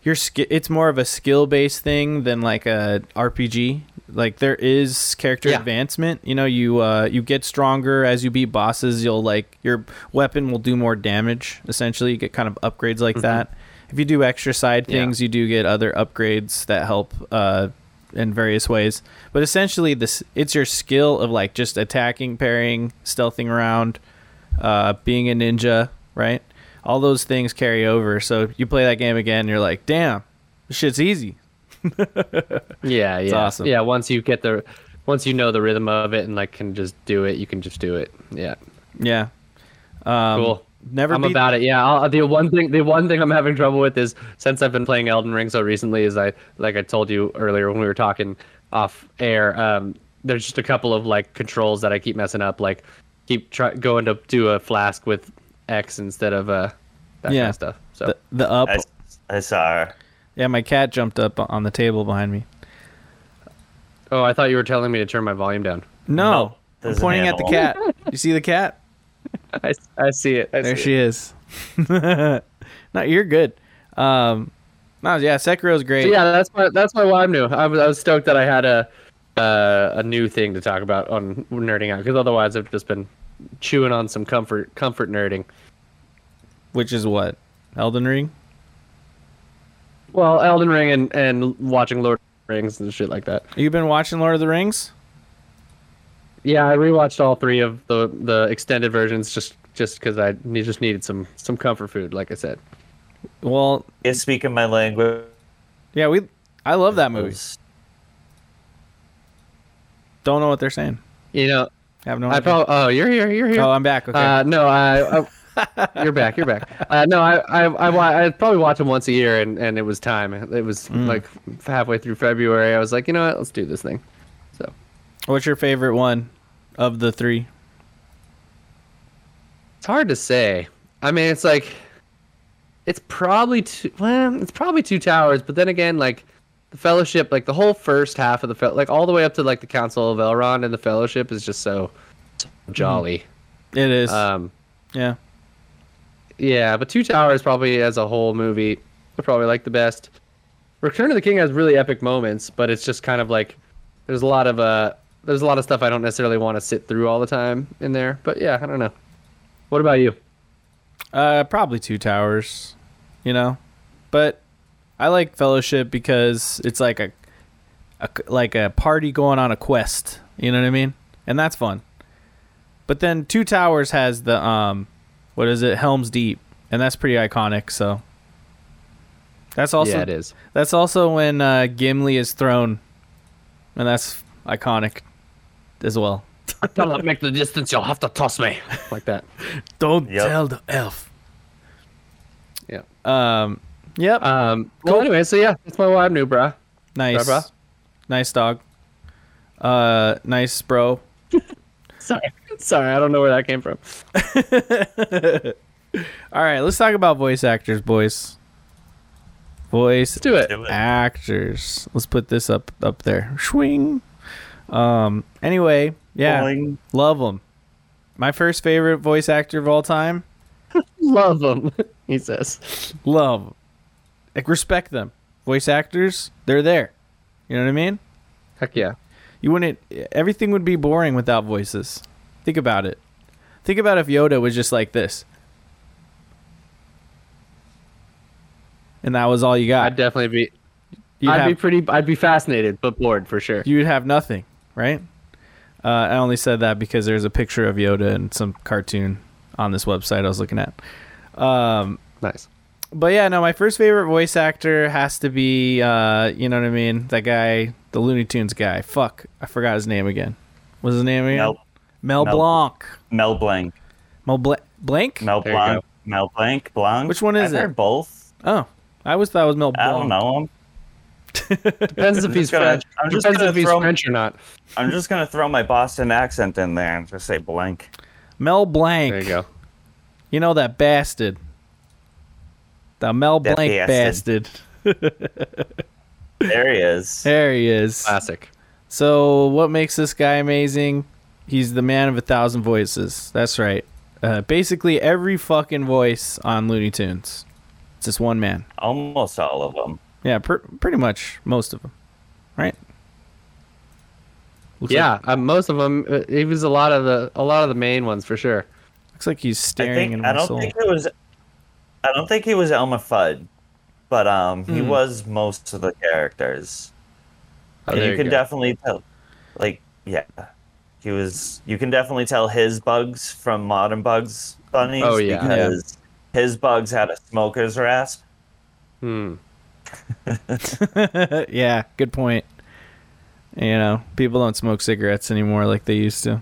your sk- It's more of a skill based thing than like a RPG. Like there is character Yeah. advancement. You know, you uh, you get stronger as you beat bosses. You'll like your weapon will do more damage. Essentially, you get kind of upgrades like that. If you do extra side Mm-hmm. Yeah. things, you do get other upgrades that help uh, in various ways. But essentially, this it's your skill of like just attacking, parrying, stealthing around, uh, being a ninja, right? All those things carry over. So you play that game again, you're like, damn, this shit's easy. Yeah, yeah, awesome. yeah. Once you get the, once you know the rhythm of it and like can just do it, you can just do it. Yeah, Yeah. Um, cool. Never I'm about it. Yeah, I'll, the one thing, the one thing I'm having trouble with is since I've been playing Elden Ring so recently, is I like I told you earlier when we were talking off air. Um, there's just a couple of like controls that I keep messing up. Like keep try going to do a flask with X instead of uh that Yeah. kind of stuff. So the, the up. I, I saw her. Yeah, my cat jumped up on the table behind me. oh, I thought you were telling me to turn my volume down. No, No, I'm pointing at the cat. You see the cat? I, I see it. I There see she it. is. no, you're good. Um, no, yeah, Sekiro's great. So yeah, that's my that's my why I'm new. I was, I was stoked that I had a uh, a new thing to talk about on nerding out because otherwise I've just been chewing on some comfort comfort nerding. Which is what? Elden Ring? Well, Elden Ring and and watching Lord of the Rings and shit like that. You've been watching Lord of the Rings? Yeah, I rewatched all three of the the extended versions just just because I ne- just needed some some comfort food, like I said. Well, You're speaking my language. yeah, we. I love that movie. Don't know what they're saying. You know, I have no I idea. probably oh you're here you're here. Oh, I'm back. Okay. Uh, no, I, I you're back. You're back. Uh, no, I, I, I, I probably watch them once a year, and, and it was time. It was Mm. like halfway through February. I was like, you know what? Let's do this thing. So What's your favorite one of the three? it's hard to say. I mean, it's like, it's probably two. Well, it's probably two towers. But then again, like the Fellowship, like the whole first half of the fel- like all the way up to like the Council of Elrond and the Fellowship is just so, so jolly. It is. Um, yeah. Yeah, but Two Towers probably as a whole movie, I probably like the best. Return of the King has really epic moments, but it's just kind of like there's a lot of uh there's a lot of stuff I don't necessarily want to sit through all the time in there. But yeah, I don't know. What about you? Uh, probably two towers. You know, but I like Fellowship because it's like a, a like a party going on a quest. You know what I mean? And that's fun. But then Two Towers has the um, what is it? Helm's Deep, and that's pretty iconic. So that's also yeah, it is. that's also when uh, Gimli is thrown, and that's iconic as well. I cannot make the distance. You'll have to toss me like that. Don't Yep. tell the elf. Yeah. Um. Yep. Um. Well, anyway, so yeah, that's my wife, new bruh. Nice. Bra, bra. Nice dog. Uh, nice bro. Sorry, sorry, I don't know where that came from. All right, let's talk about voice actors, boys. Voice Let's do it. Actors. Let's put this up up there. Swing. Um. Anyway, yeah, Boing. love them. My first favorite voice actor of all time. Love them, he says. Love, Like respect them. Voice actors, they're there. You know what I mean? Heck yeah. You wouldn't. Everything would be boring without voices. Think about it. Think about if Yoda was just like this, and that was all you got. I'd definitely be. You'd I'd have, be pretty. I'd be fascinated, but bored for sure. you'd have nothing, right? Uh, I only said that because there's a picture of Yoda and some cartoon on this website I was looking at. Um, Nice. but yeah, no, my first favorite voice actor has to be, uh, you know what I mean? That guy, the Looney Tunes guy. Fuck, I forgot his name again. What's his name again? Mel, Mel, Mel- Blanc. Mel Blanc. Mel Bla- Blanc? Mel There Blanc. Mel Blanc. Blanc. Which one is I've it? heard both. Oh, I always thought it was Mel I Blanc. don't know him. Depends if I'm he's gonna- French. I'm just Depends if he's throw- French or not. I'm just gonna throw my Boston accent in there and just say blank. Mel Blanc. There you go. You know that bastard. The Mel That Blanc bastard. bastard. There he is. There he is. Classic. So, what makes this guy amazing? He's the man of a thousand voices. That's right. Uh, basically, every fucking voice on Looney Tunes. It's just one man. Almost all of them. Yeah, per- pretty much most of them. Right? Looks yeah, like, uh, most of them. Uh, he was a lot of the a lot of the main ones for sure. Looks like he's staring I think, in I don't soul. think it was. I don't think he was Elmer Fudd, but um, he Hmm. was most of the characters. Oh, and you you can go. definitely tell, like, yeah, he was. You can definitely tell his bugs from modern Bugs Bunnies. Oh, yeah. because his bugs had a smoker's rasp. Hmm. yeah, good point. You know, people don't smoke cigarettes anymore like they used to.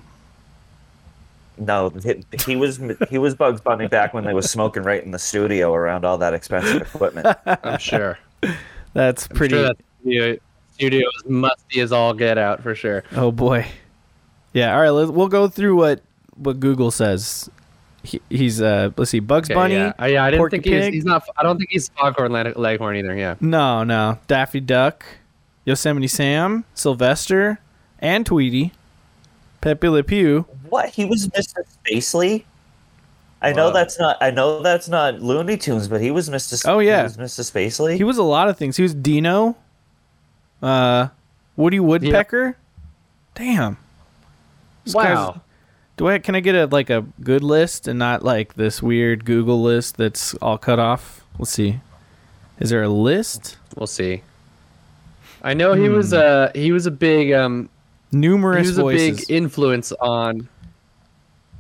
No, he, he was he was Bugs Bunny back when they was smoking right in the studio around all that expensive equipment. I'm sure. That's I'm pretty. sure that studio, studio is musty as all get out for sure. Oh boy. Yeah. All right. Let's, we'll go through what what Google says. He, he's uh. Let's see. Bugs Okay, Bunny. Yeah, Uh, yeah I didn't think he's, he's not. I don't think he's Foghorn Leg- Leghorn either. Yeah. No, no. Daffy Duck, Yosemite Sam, Sylvester, and Tweety, Pepe Le Pew. what? He was Mr. Spacely? I know Wow. that's not I know that's not Looney Tunes, but he was Mr. S- Oh, yeah. he was Mr. Spacely. He was a lot of things. He was Dino, uh, Woody Woodpecker. Damn. This guy's- Wow. Do I can I get a like a good list and not like this weird Google list that's all cut off? Let's see. Is there a list? We'll see. I know he was Hmm. a he was a big um numerous he Numerous was a big influence on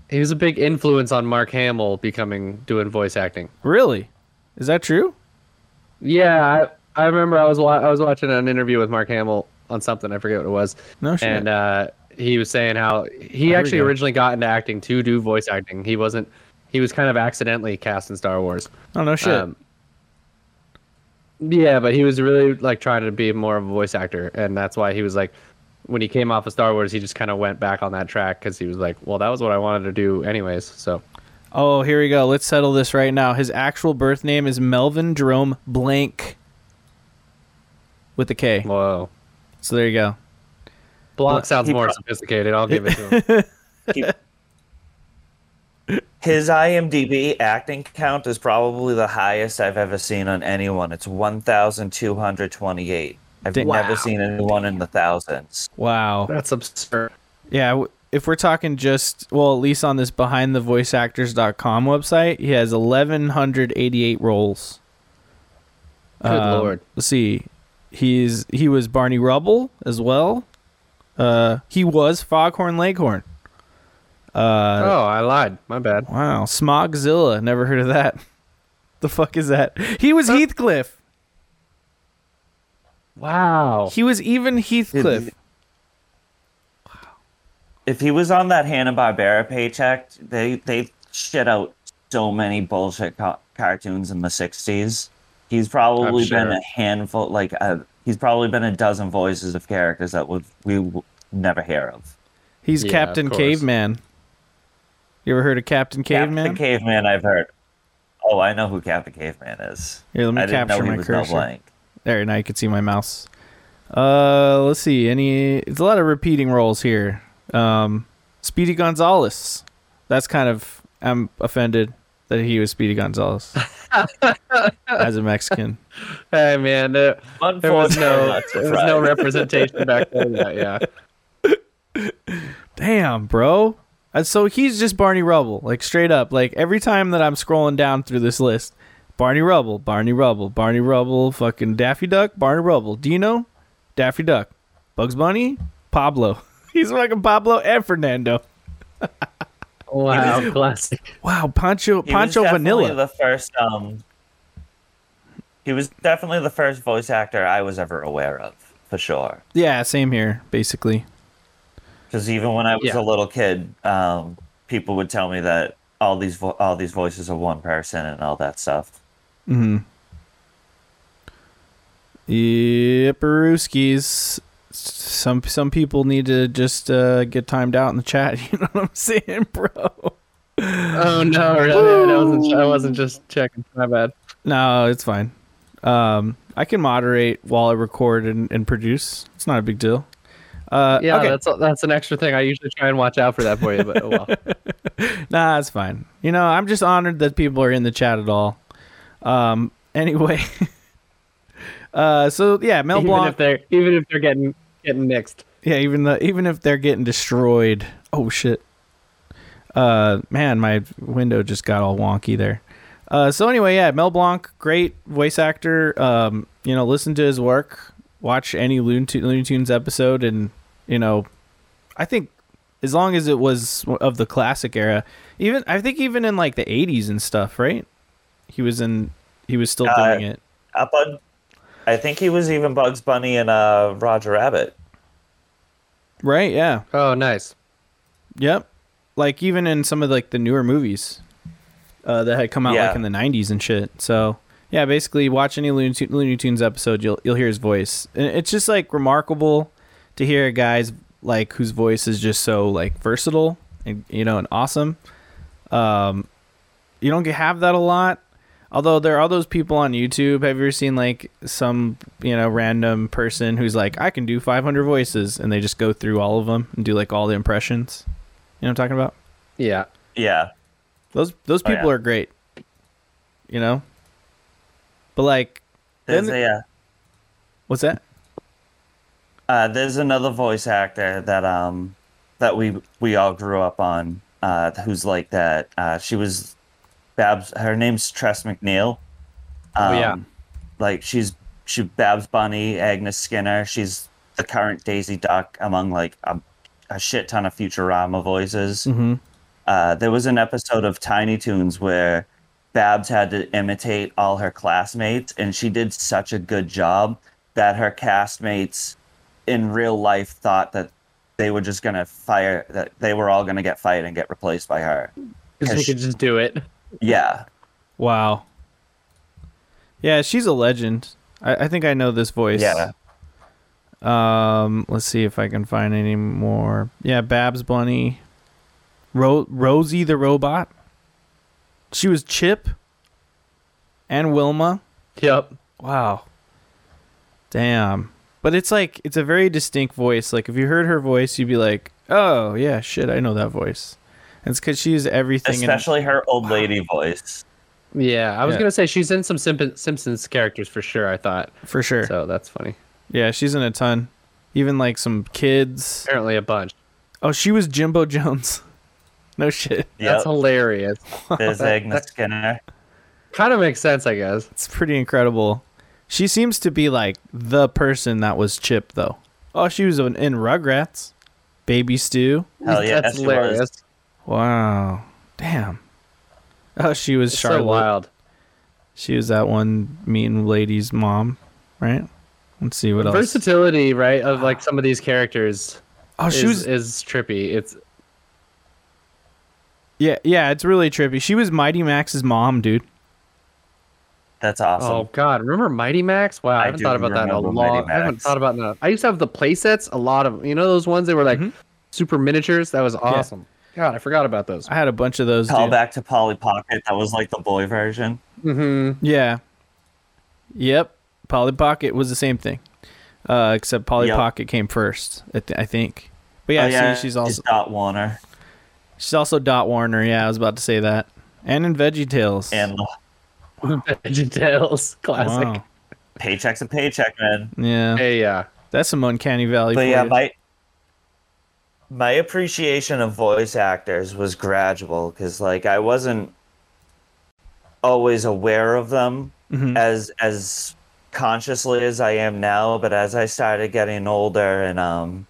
he was a big influence on Mark Hamill becoming doing voice acting. really? Is that true? Yeah, I, I remember I was wa- I was watching an interview with Mark Hamill on something I forget what it was, No shit. and uh, he was saying how he actually originally got into acting to do voice acting. He wasn't he was kind of accidentally cast in Star Wars. oh no shit. Um, yeah, but he was really like trying to be more of a voice actor, and that's why he was like, when he came off of Star Wars, he just kind of went back on that track because he was like, well, that was what I wanted to do anyways. So oh, here we go. Let's settle this right now. His actual birth name is Melvin Jerome Blank with a K. whoa, So there you go. Block sounds he more pro- sophisticated. I'll give it to him. He- His IMDb acting count is probably the highest I've ever seen on anyone. It's 1,228. I've Dang. never Wow. seen anyone in the thousands. Wow. that's absurd. Yeah, w- if we're talking just well, at least on this behind the voice behindthevoiceactors.com website, he has 1188 roles. Good Um, lord. Let's see. He's he was Barney Rubble as well. Uh he was Foghorn Leghorn. Uh oh, I lied. My bad. wow, Smogzilla, never heard of that. The fuck is that? He was Heathcliff. Wow. He was even Heathcliff. If he was on that Hanna Barbera paycheck, they they shit out so many bullshit co- cartoons in the '60s. He's probably sure. been a handful, like a, he's probably been a dozen voices of characters that would we w- never hear of. He's Yeah, Captain of. Caveman. You ever heard of Captain Caveman? Captain Caveman, I've heard. Oh, I know who Captain Caveman is. Here, let me I didn't know capture my cursor. blank. There, now you can see my mouse. Uh, let's see. Any? It's a lot of repeating roles here. Um, Speedy Gonzalez. That's kind of. I'm offended that he was Speedy Gonzalez as a Mexican. Hey man, there, there was no there was no representation back then. Yeah, yeah. Damn, bro. So he's just Barney Rubble, like straight up. Like every time that I'm scrolling down through this list, Barney Rubble, Barney Rubble, Barney Rubble, fucking Daffy Duck, Barney Rubble, Dino, Daffy Duck, Bugs Bunny, Pablo. He's fucking Pablo and Fernando. Wow, classic. Wow, Pancho He was Pancho definitely Vanilla. The first, um, he was definitely the first voice actor I was ever aware of, for sure. yeah, same here, basically. Because even when I was Yeah. a little kid, um, people would tell me that all these vo- all these voices are one person and all that stuff. Mm-hmm. Yep, Peruskis. Some some people need to just uh, get timed out in the chat. You know what I'm saying, bro? Oh no, really? I wasn't. I wasn't just checking. My bad. No, it's fine. Um, I can moderate while I record and, and produce. It's not a big deal. Uh, yeah, okay. that's that's an extra thing. I usually try and watch out for that for you, but oh well. nah, it's fine. You know, I'm just honored that people are in the chat at all. Um, anyway, uh, so yeah, Mel even Blanc. if they're even if they're getting getting mixed. Yeah, even the even if they're getting destroyed. Oh shit. Uh, man, my window just got all wonky there. Uh, so anyway, yeah, Mel Blanc, great voice actor. Um, you know, listen to his work, watch any Looney, Looney Tunes episode, and you know, I think as long as it was of the classic era, even I think even in like the '80s and stuff, right? He was in, he was still Uh, doing it. Up on, I think he was even Bugs Bunny and uh, Roger Rabbit. Right? Yeah. Oh, nice. Yep. Like even in some of like the newer movies uh, that had come out Yeah. like in the '90s and shit. So yeah, basically watch any Looney, Tu- Looney Tunes episode, you'll you'll hear his voice. And it's just like remarkable to hear a guy's like whose voice is just so like versatile and you know and awesome. Um, you don't get have that a lot. Although there are all those people on YouTube. Have you ever seen like some you know random person who's like, I can do 500 voices, and they just go through all of them and do like all the impressions. You know what I'm talking about? Yeah. Yeah. Those those Oh, people yeah. are great. You know? But like There's Then- a, uh, what's that? uh, there's another voice actor that um that we we all grew up on uh who's like that. Uh, she was Babs. Her name's Tress MacNeille. Oh, yeah. Um, Like she's she Babs Bunny, Agnes Skinner. She's the current Daisy Duck among like a, a shit ton of Futurama voices. Mm-hmm. Uh, there was an episode of Tiny Toons where Babs had to imitate all her classmates, and she did such a good job that her castmates in real life thought that they were just gonna fire that they were all gonna get fired and get replaced by her. Because Cause you could just do it. Yeah, Wow. Yeah, she's a legend. I, I think I know this voice. yeah. Um, let's see if I can find any more. Yeah, Babs Bunny, Ro- Rosie the robot. She was Chip and Wilma. Yep. Wow. Damn. But it's like it's a very distinct voice. Like if you heard her voice, you'd be like, "Oh yeah, shit, I know that voice." And it's because she's everything. in- Especially her old lady voice. Yeah, I was Yeah. gonna say she's in some Simp- Simpsons characters for sure. I thought for sure. so. That's funny. Yeah, she's in a ton. Even like some kids. Apparently, a bunch. Oh, she was Jimbo Jones. No shit. That's hilarious. There's Agnes Skinner. kind of makes sense, I guess. It's pretty incredible. She seems to be like the person that was Chip, though. Oh, she was in in Rugrats, Baby Stew. Hell yeah, that's she was. Hilarious. Wow, damn. Oh, she was It's Charlotte. so wild. She was that one mean lady's mom, right? Let's see what else. Versatility, right, of like some of these characters oh, she is, was. is trippy. It's Yeah, yeah, it's really trippy. She was Mighty Max's mom, dude. That's awesome. oh god, remember Mighty Max? Wow, I, I haven't thought about that in a remember Mighty long. I haven't thought about that. I used to have the play sets. A lot of you know those ones. They were like Mhm. super miniatures. That was awesome. God, I forgot about those. I had a bunch of those. Call dude. back to Polly Pocket. That was like the boy version. Mm-hmm. Yeah. Yep. Polly Pocket was the same thing, uh, except Polly Yep. Pocket came first. I, th- I think. But yeah, oh, yeah see, she's it's also Dot Warner she's also Dot Warner. Yeah, I was about to say that, and in Veggie Tales. and Veggie Tales, classic. Wow. paycheck's a paycheck, man. Yeah, Hey, yeah. that's some uncanny valley. But for yeah, you. my my appreciation of voice actors was gradual because like I wasn't always aware of them Mhm. as as consciously as I am now. But as I started getting older, and um,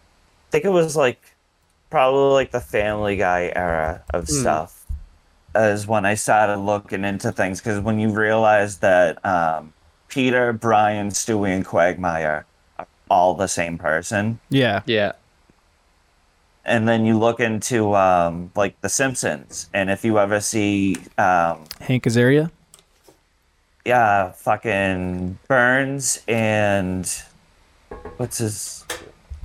I think it was like probably like the Family Guy era of Hmm. stuff, is when I started looking into things. Because when you realize that um, Peter, Brian, Stewie, and Quagmire are all the same person, yeah, Yeah. And then you look into um, like The Simpsons, and if you ever see um, Hank Azaria. yeah, fucking Burns and what's his?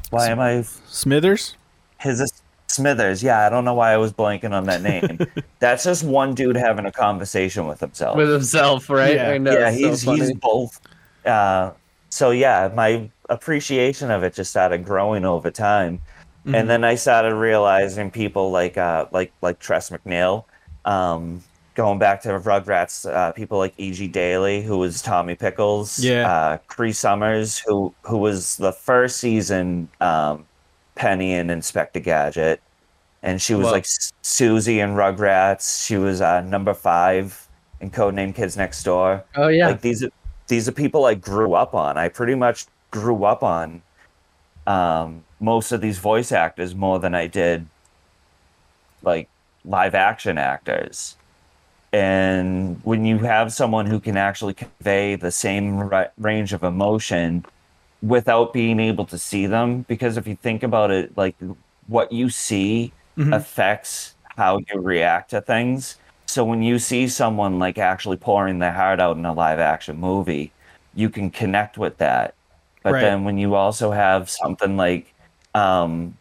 Why am I Smithers. his Smithers? Yeah, I don't know why I was blanking on that name. That's just one dude having a conversation with himself. With himself, right? Yeah. I know. yeah, it's so he's he's both. Uh, so yeah, my appreciation of it just started growing over time. Mm-hmm. And then I started realizing people like uh, like like Tress MacNeille, um, going back to Rugrats, uh, people like E.G. Daily, who was Tommy Pickles, yeah, uh, Cree Summers, who who was the first season um, Penny and Inspector Gadget, and she was like Susie in Rugrats. She was uh, number five in Codename Kids Next Door. Oh yeah, like these are these are people I grew up on. I pretty much grew up on um, most of these voice actors more than I did like live action actors. And when you have someone who can actually convey the same ra- range of emotion without being able to see them, because if you think about it, like what you see mm-hmm. affects how you react to things. So when you see someone like actually pouring their heart out in a live action movie, you can connect with that. But right. then when you also have something like um,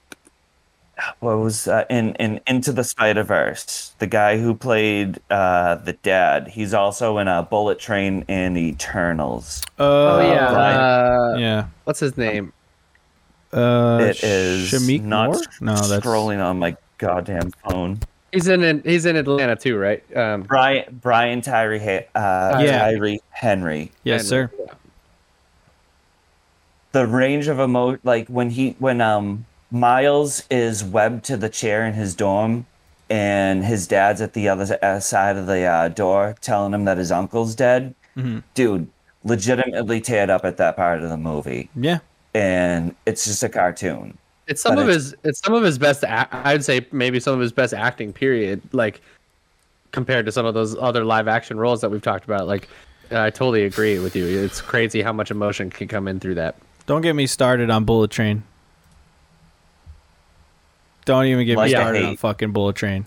what was uh, in in Into the Spider Verse? The guy who played uh, the dad. He's also in a Bullet Train and Eternals. Uh, oh yeah, uh, yeah. What's his name? Uh, it is Shameik not Moore? No, that's scrolling on my goddamn phone. He's in he's in Atlanta too, right? Um, Brian Brian Tyree uh, yeah. Tyree Henry. Yes, Henry. sir. The range of emo like when he when um Miles is webbed to the chair in his dorm, and his dad's at the other side of the uh, door telling him that his uncle's dead. Mm-hmm. Dude, legitimately teared up at that part of the movie. Yeah, and it's just a cartoon. It's some but of it's, his. It's some of his best. I'd say maybe some of his best acting. Period. Like compared to some of those other live action roles that we've talked about. Like I totally agree with you. It's crazy how much emotion can come in through that. Don't get me started on Bullet Train. Don't even get like me started on fucking Bullet Train.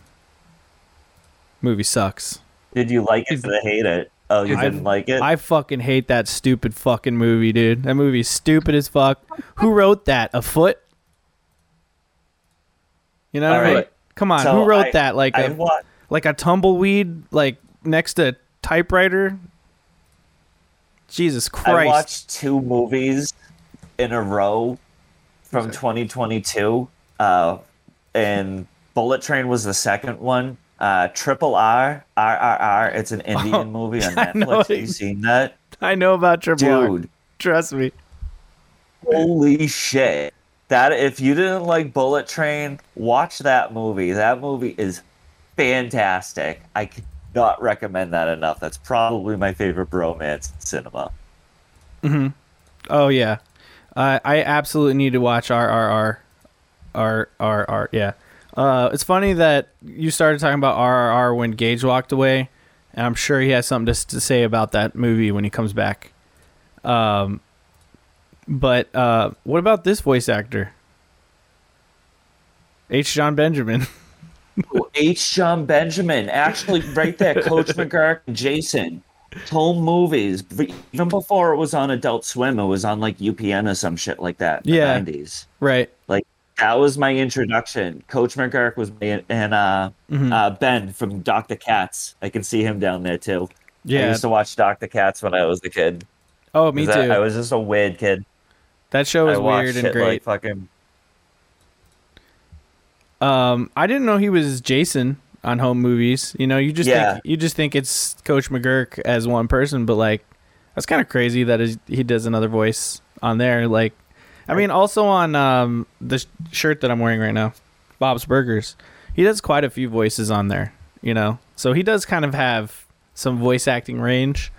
Movie sucks. Did you like it or hate it? Oh, you didn't like it? I fucking hate that stupid fucking movie, dude. That movie's stupid as fuck. Who wrote that? A foot? You know what I mean? Right. Come on, so who wrote I, that? Like a like a tumbleweed like next to a typewriter? Jesus Christ. I watched two movies in a row from 2022. Uh, and Bullet Train was the second one. Uh, Triple R, R R R. It's an Indian oh, movie on Netflix. Have you seen that? I know about Triple Dude, R. Trust me. Holy shit! That if you didn't like Bullet Train, watch that movie. That movie is fantastic. I cannot recommend that enough. That's probably my favorite bromance in cinema. Hmm. Oh yeah. Uh, I absolutely need to watch RRR. R R R. Yeah. Uh, it's funny that you started talking about RRR when Gage walked away, and I'm sure he has something to, to say about that movie when he comes back. Um, but uh, what about this voice actor? H. Jon Benjamin. H. Jon Benjamin, actually, right there, Coach McGuirk, Jason, home movies. Even before it was on Adult Swim, it was on like UPN or some shit like that. yeah, nineties. Right. Like that was my introduction. Coach McGuirk was my and uh, mm-hmm. uh, Ben from Doctor Katz. I can see him down there too. Yeah, I used to watch Doctor Katz when I was a kid. Oh, me too. I, I, was just a weird kid. That show was weird and great. Like fucking. Um, I didn't know he was Jason on home movies. You know, you just yeah. think, you just think it's Coach McGuirk as one person, but like that's kind of crazy that he does another voice on there. Like I mean, also on um, the shirt that I'm wearing right now, Bob's Burgers, he does quite a few voices on there. You know, so he does kind of have some voice acting range,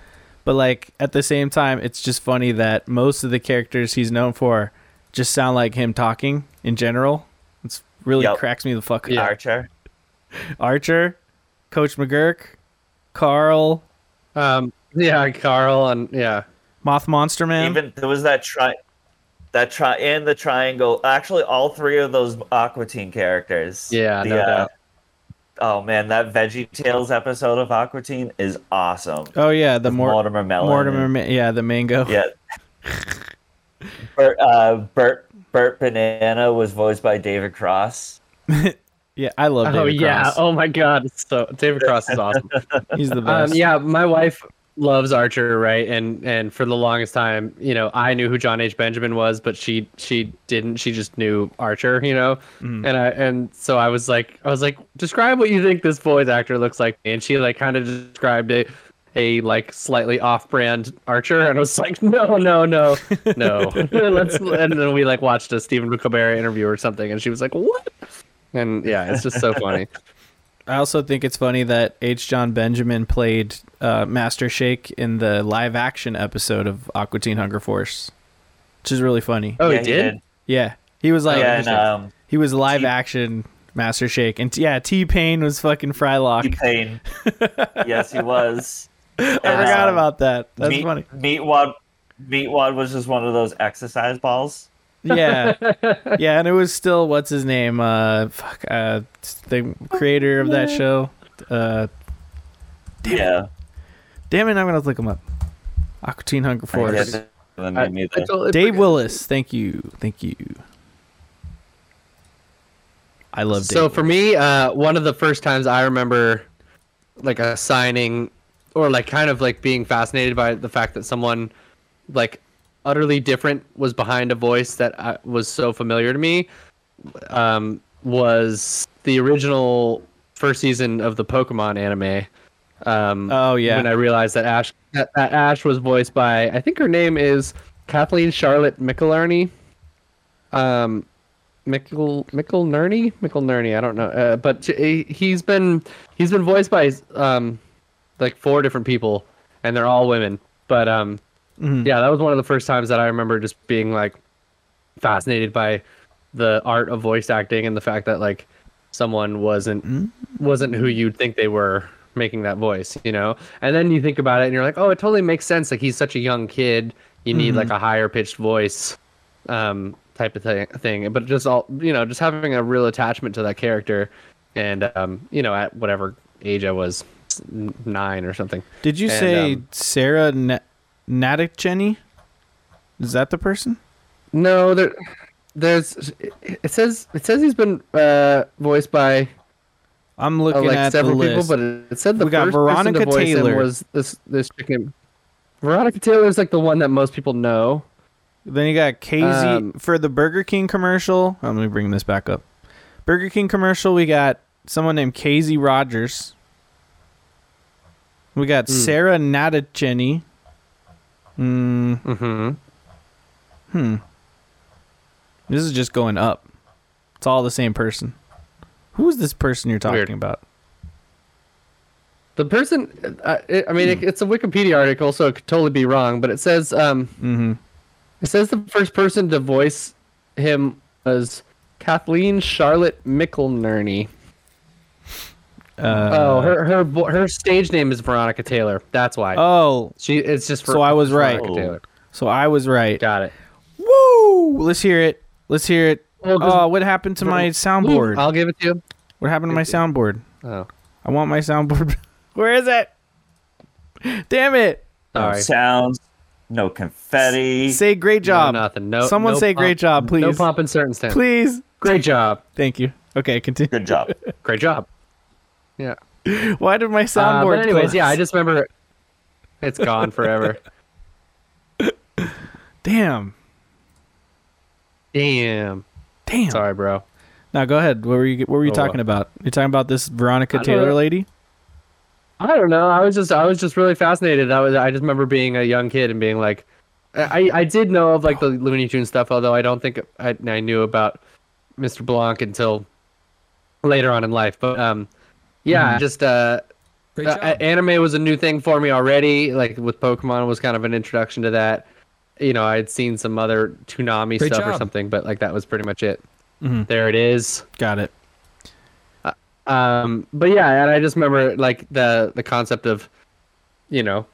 but like at the same time, it's just funny that most of the characters he's known for just sound like him talking in general. It's really yep. cracks me the fuck up. Archer, Archer, Coach McGuirk, Carl. Um, yeah, Carl, and yeah, Moth Monster Man. Even there was that try that try and the triangle. Actually, all three of those Aqua Teen characters. Yeah, the, no uh, doubt. Oh man, that Veggie Tales episode of Aqua Teen is awesome. Oh yeah, the Mor- Mortimer Melon. Mortimer, yeah, the mango. Yeah. Bert, uh, Bert, Bert Banana was voiced by David Cross. yeah, I love. Oh, David oh yeah, Cross. oh my god, so David Cross is awesome. He's the best. Um, yeah, my wife loves Archer, right? And and for the longest time, you know, I knew who Jon H. Benjamin was, but she she didn't. She just knew Archer, you know. Mm. And I and so I was like, I was like, describe what you think this voice actor looks like, and she like kind of described a a like slightly off-brand Archer, and I was like, no, no, no, no. Let's and then we like watched a Stephen Colbert interview or something, and she was like, what? And yeah, it's just so funny. I also think it's funny that H. Jon Benjamin played uh, Master Shake in the live action episode of Aqua Teen Hunger Force, which is really funny. Oh, yeah, he, did? he, did? Yeah, he was like, yeah, and, um, he was live T- action Master Shake, and yeah, T Pain was fucking Frylock. T Pain, yes, he was. I forgot um, about that. That's meat, funny. Meatwad, Meatwad was just one of those exercise balls yeah, yeah, and it was still what's his name? Uh, fuck, uh, the creator of that show. Uh, damn yeah. It. Damn it! I'm gonna look him up. Aqua Teen Hunger Force. Dave Willis. Thank you. Thank you. I love. Dave so Willis. for me, uh, one of the first times I remember, like assigning, or like kind of like being fascinated by the fact that someone, like utterly different was behind a voice that I, was so familiar to me um, was the original first season of the Pokemon anime. Um, oh yeah. When I realized that Ash that, that, Ash was voiced by I think her name is Kathleen Charlotte McInerney. Um, Mickle McInerney I don't know, uh, but he's been he's been voiced by um like four different people, and they're all women. But um, Mm-hmm. Yeah, that was one of the first times that I remember just being like fascinated by the art of voice acting and the fact that like someone wasn't mm-hmm. wasn't who you'd think they were making that voice, you know? And then you think about it and you're like, "Oh, it totally makes sense. Like he's such a young kid. You need mm-hmm. like a higher pitched voice." Um type of th- thing but just all you know just having a real attachment to that character and um you know at whatever age i was nine or something did you and, say um, sarah ne- Nadic Jenny? Is that the person? No, there, there's. It says it says he's been uh, voiced by. I'm looking uh, like at several people, but it said the we got Veronica Taylor was this this chicken. Veronica Taylor is like the one that most people know. Then you got Casey um, for the Burger King commercial. Oh, let me bring this back up. Burger King commercial. We got someone named Casey Rogers. We got mm. Sarah Natochenny. Mm. Hmm. Hmm. This is just going up. It's all the same person. Who is this person you're talking Weird. about? The person, uh, it, I mean, hmm. it, it's a Wikipedia article, so it could totally be wrong, but it says, um, mm-hmm. it says the first person to voice him was Kathleen Charlotte McInerney. Uh, oh, her her her stage name is Veronica Taylor. That's why. Oh, she it's just for, so I was right. Taylor. So I was right. Got it. Woo! Let's hear it. Let's hear it. Oh, oh what happened to my soundboard? I'll give it to you. What happened to my soundboard? Oh, I want my soundboard. Where is it? Damn it! No sounds. No confetti. Say great job. No nothing. No. Someone no say pump, great job, please. No pump in certain stands. Please. Great job. Thank you. Okay, continue. Good job. great job. Yeah. Why did my soundboard? Uh, but anyways, close? yeah, I just remember it's gone forever. Damn. Damn. Damn. Sorry, bro. Now go ahead. What were you What were you oh, talking about? You're talking about this Veronica Taylor lady? I don't know. I was just I was just really fascinated. I was I just remember being a young kid and being like, I I did know of like the Looney Tunes stuff, although I don't think I I knew about Mr. Blanc until later on in life. But um, yeah, mm-hmm. just uh, uh, anime was a new thing for me already. Like with Pokemon was kind of an introduction to that. You know, I'd seen some other Toonami Great stuff job. or something, but like that was pretty much it. Mm-hmm. There it is. Got it. Uh, um, but yeah, and I just remember like the the concept of, you know,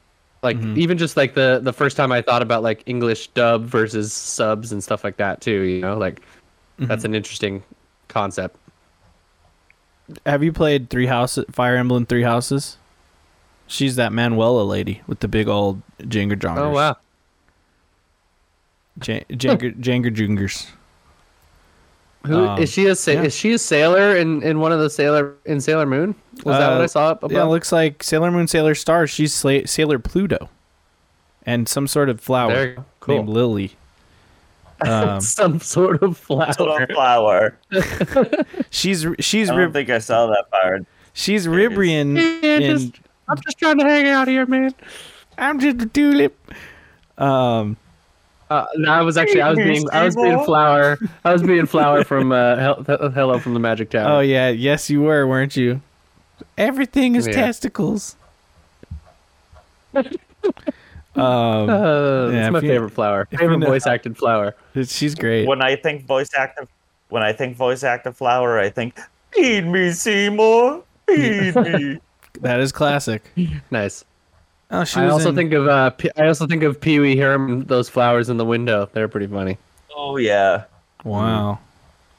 like mm-hmm. even just like the the first time I thought about like English dub versus subs and stuff like that too. You know, like mm-hmm. that's an interesting concept have you played Three Houses, Fire Emblem Three Houses? She's that Manuela lady with the big old Jenga jongers. Oh wow. J- Jenga Jenga jungers. Who Um, is she? A sa- yeah. is she a sailor in in one of the sailor in Sailor Moon? Was that what Uh, I saw up above? Yeah, it looks like Sailor Moon, Sailor Star. She's Sla- Sailor Pluto, and some sort of flower. Cool. named Lily. Um, Some sort of flower. Little flower. she's she's I don't Rib- think I saw that part. she's Ribrian. Yeah, in, just- I'm just trying to hang out here, man. I'm just a tulip. Um, Uh, no, I was actually I was being I was being flower. I was being flower from uh, Hel- Hello from the Magic Tower. oh yeah, yes you were, weren't you? Everything is Yeah. testicles. um, Uh, Yeah, it's my you- favorite flower. if you Favorite know- voice acted flower. she's great. When I think voice active, when I think voice active flower, I think feed me Seymour, feed me. That is classic. Nice. Oh, she I also in- think of uh, P- I also think of Pee Wee Herman. Those flowers in the window. They're pretty funny. oh yeah. Wow.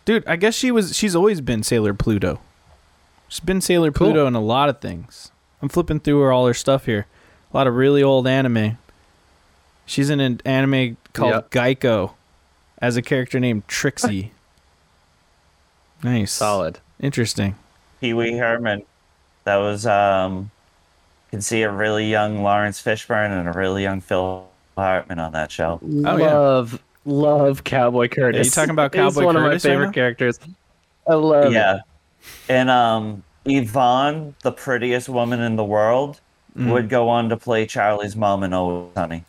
Dude, I guess she was she's always been Sailor Pluto. She's been Sailor Cool. Pluto in a lot of things. I'm flipping through her all her stuff here. A lot of really old anime. She's in an anime called Yep. Geico as a character named Trixie. nice. Solid. Interesting. Pee Wee Herman. That was um. You can see a really young Laurence Fishburne and a really young Phil Hartman on that show. Oh, yeah. love love Cowboy Curtis. Are you talking about Cowboy He's Cowboy one of right my favorite now? characters. I love it. yeah, and um, Yvonne, the prettiest woman in the world, Mm. would go on to play Charlie's mom in Always Sunny.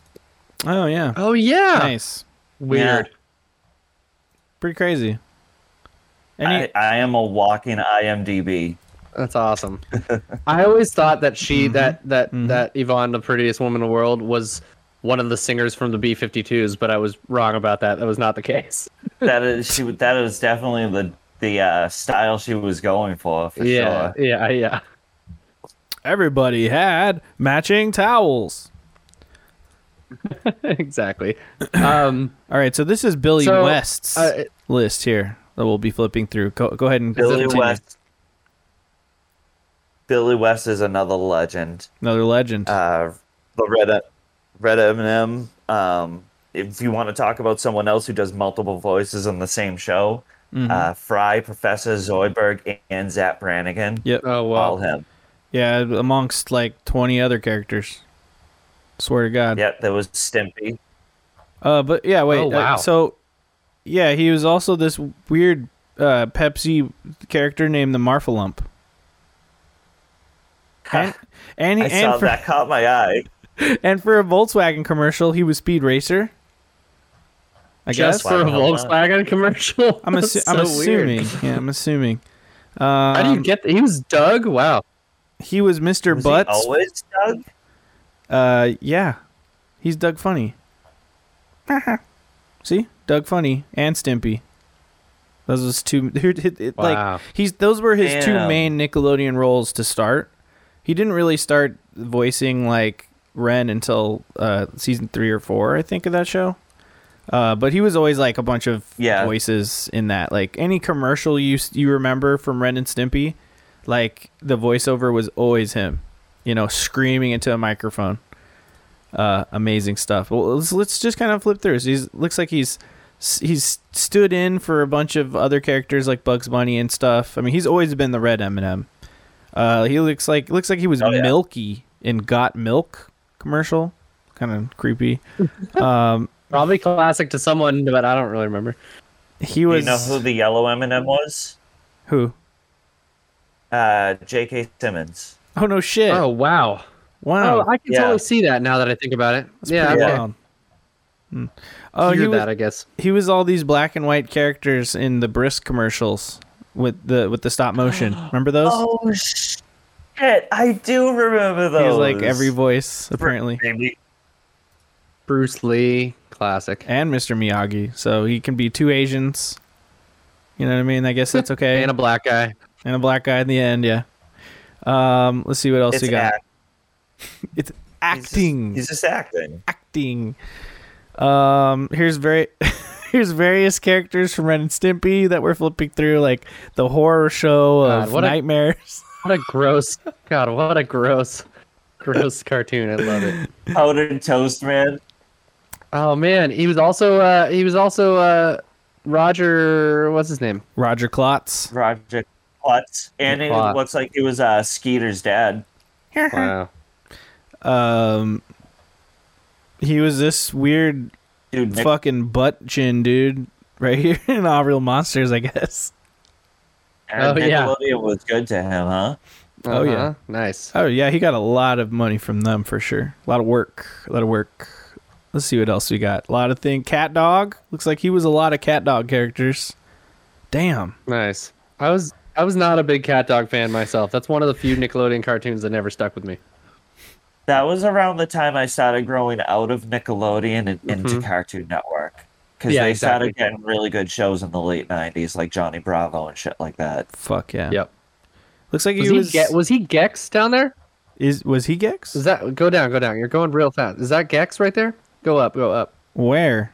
Oh yeah. Oh yeah. Nice. Weird. Pretty crazy. Any, I, I am a walking IMDb. That's awesome. I always thought that she that that Mhm. that Yvonne, the prettiest woman in the world, was one of the singers from the B52s, but I was wrong about that. That was not the case. That is she. That is definitely the the uh, style she was going for. For yeah, sure. yeah, yeah. everybody had matching towels. exactly. Um, All right, so this is Billy So, West's uh, list here that we'll be flipping through. Go, go ahead and Billy continue. West. Billy West is another legend. Another legend. Uh, the Red Red M&M. Um, if you want to talk about someone else who does multiple voices on the same show, Mhm. uh, Fry, Professor Zoidberg, and Zapp Brannigan. yep. oh All him. Yeah, amongst like 20 other characters. Swear to God. Yeah, that was Stimpy. Uh, but yeah, wait. Oh, uh, wow. so, yeah, he was also this weird uh, Pepsi character named the Marfalump. And and, I and, saw for, that caught my eye. and for a Volkswagen commercial, he was Speed Racer. I Just guess. for a Why the hell not? Volkswagen commercial. I'm, assu- That's I'm so weird. assuming. Yeah, I'm assuming. Um, How do you get? That? He was Doug. Wow. he was Mr. Was he Butts. always Doug? Uh, yeah, he's Doug Funnie. See, Doug Funnie and Stimpy. Those was two. it- it- it- Wow. Like he's those were his two main Nickelodeon roles to start. He didn't really start voicing like Ren until uh, season three or four, I think, of that show. Uh, but he was always like a bunch of Yeah. voices in that. Like any commercial you you remember from Ren and Stimpy, like the voiceover was always him, you know, screaming into a microphone. Uh, amazing stuff. Well, let's, let's just kind of flip through. So he's looks like he's he's stood in for a bunch of other characters like Bugs Bunny and stuff. I mean, he's always been the red M&M. Uh, he looks like looks like he was Oh, yeah. Milky in Got Milk commercial. Kind of creepy. um, Probably classic to someone, but I don't really remember. he Do was you know who the yellow M&M was? who? Uh, J.K. Simmons. Oh no shit! Oh wow. wow, Oh, I can Yeah. totally see that now that I think about it. That's yeah. pretty okay. wild. Hmm. Oh, he was, that, I guess. he was all these black and white characters in the Brisk commercials with the with the stop motion. Remember those? Oh shit! I do remember those. he was like every voice apparently, Maybe. Bruce Lee, classic. and Mr. Miyagi. So he can be two Asians. You know what I mean? I guess that's okay. And a black guy. and a black guy in the end. Yeah. Um, let's see what else It's you got. act- It's he's just- acting. He's just, acting. acting. Um, here's very here's various characters from Ren and Stimpy that we're flipping through, like the horror show God, of what a- nightmares. What a gross God, what a gross gross cartoon. I love it. Powdered toast man. Oh man, he was also uh he was also uh Roger, what's his name? Roger Klotz. Roger Klotz, and it Klotz. looks like he was uh, Skeeter's dad. Wow. Um, he was this weird Dude, Nick, fucking butt chin dude right here in All Real Monsters, I guess. uh, Oh, yeah. Nickelodeon was good to him, huh? Oh, yeah. Uh-huh. Nice. Oh yeah, he got a lot of money from them for sure. A lot of work, a lot of work. Let's see what else we got. A lot of thing. Cat Dog looks like he was a lot of Cat Dog characters. Damn. Nice. I was I was not a big cat dog fan myself. That's one of the few Nickelodeon cartoons that never stuck with me. That was around the time I started growing out of Nickelodeon and into Mhm. Cartoon Network. Because Yeah, they exactly. started getting really good shows in the late 90s, like Johnny Bravo and shit like that. Fuck yeah. Yep. Looks like Was he he, was. Ge- was he Gex down there? is was he Gex? Is that go down, go down. You're going real fast. Is that Gex right there? Go up, go up. Where?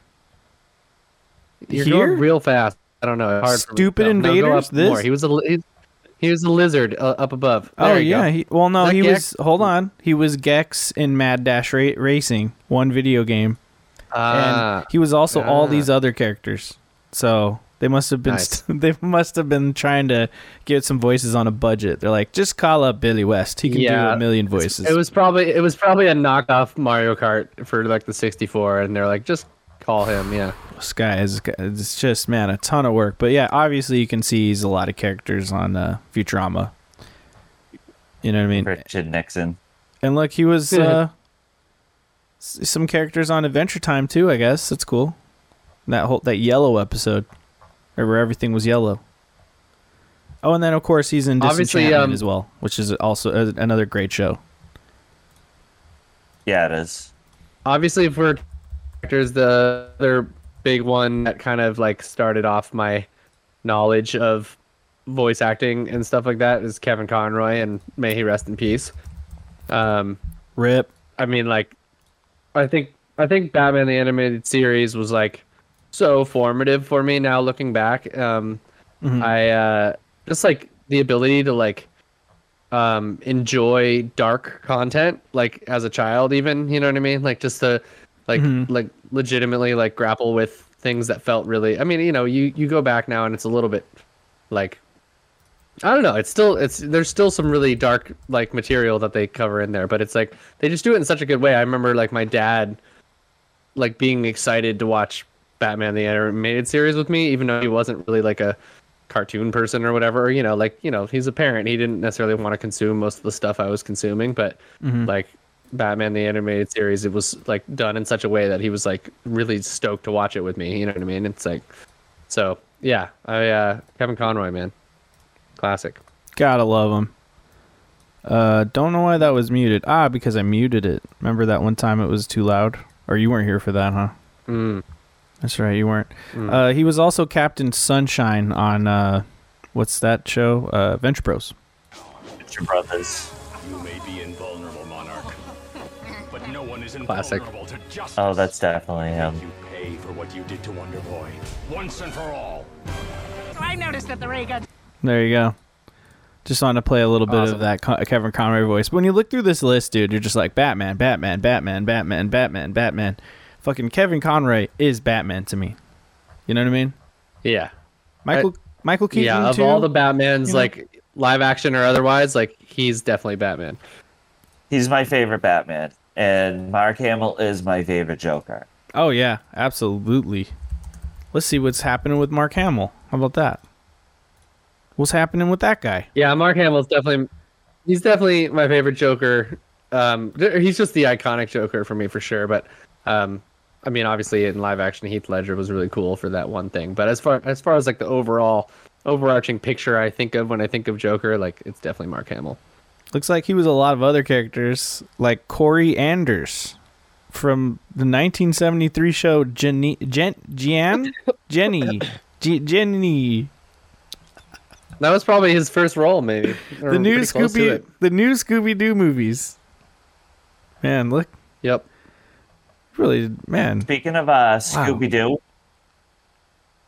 You're Here? going real fast. I don't know. Hard for me to Stupid tell. No, invaders? up more. This? He was a he, he was a lizard uh, up above. Oh There you yeah. He, well, no, he Gex? was. Hold on. He was Gex in Mad Dash Ra- Racing, one video game, Ah, and he was also all these other characters. So they must have been. Nice. St- they must have been trying to get some voices on a budget. They're like, just call up Billy West. He can do a million voices. it was probably it was probably a knockoff Mario Kart for like the 64, and they're like, just call him. Yeah. This guy is. It's just man, a ton of work. But yeah, obviously you can see he's a lot of characters on uh, Futurama. You know what I mean? Richard Nixon. And look, he was uh, some characters on Adventure Time too. I guess that's cool. That whole that yellow episode, where everything was yellow. Oh, and then of course he's in Obviously, Disenchantment um, as well, which is also a, another great show. Yeah, it is. obviously for actors the other big one that kind of like started off my knowledge of voice acting and stuff like that is Kevin Conroy and may he rest in peace. Um Rip. I mean like I think I think Batman the animated series was like so formative for me now looking back. Um Mhm. I uh just like the ability to like um enjoy dark content like as a child even you know what i mean like just to like Mhm. like legitimately like grapple with things that felt really i mean you know you you go back now and it's a little bit like i don't know it's still it's there's still some really dark like material that they cover in there but it's like they just do it in such a good way i remember like my dad like being excited to watch batman the animated series with me even though he wasn't really like a cartoon person or whatever Or, you know like you know he's a parent he didn't necessarily want to consume most of the stuff i was consuming but Mhm. like batman the animated series it was like done in such a way that he was like really stoked to watch it with me you know what i mean it's like so yeah i uh kevin conroy man classic Gotta love him. Uh, don't know why that was muted. Ah, because I muted it. Remember that one time it was too loud, or you weren't here for that, huh? mm. That's right, you weren't. Mm. Uh, he was also Captain Sunshine on uh, what's that show? Uh, Venture Bros. Richard Brothers. You may be invulnerable, Classic. to. Oh, that's definitely him. You pay for what you did to Wonder Boy, once and for all. I noticed that the ray gun. There you go. Just wanted to play a little bit Awesome. of that Kevin Conroy voice. But when you look through this list, dude, you're just like Batman, Batman, Batman, Batman, Batman, Batman. Fucking Kevin Conroy is Batman to me. You know what I mean? yeah Michael Michael Keaton yeah of too. all the batmans you know? like live action or otherwise like he's definitely batman He's my favorite Batman, and Mark Hamill is my favorite Joker. Oh yeah, absolutely. Let's see what's happening with Mark Hamill. How about that? What's happening with that guy? Yeah, Mark Hamill's definitely he's definitely my favorite Joker. Um, he's just the iconic Joker for me for sure. But um, I mean, obviously in live action, Heath Ledger was really cool for that one thing. But as far as far as like the overall overarching picture I think of when I think of Joker, like it's definitely Mark Hamill. Looks like he was a lot of other characters, like Corey Anders from the 1973 show Jenny, Jen, Jan, Jenny, G, Jenny. That was probably his first role, maybe. The new pretty close to Scooby, it. the new Scooby Doo movies. Man, look, Yep. really, man. Speaking of uh, Scooby Doo,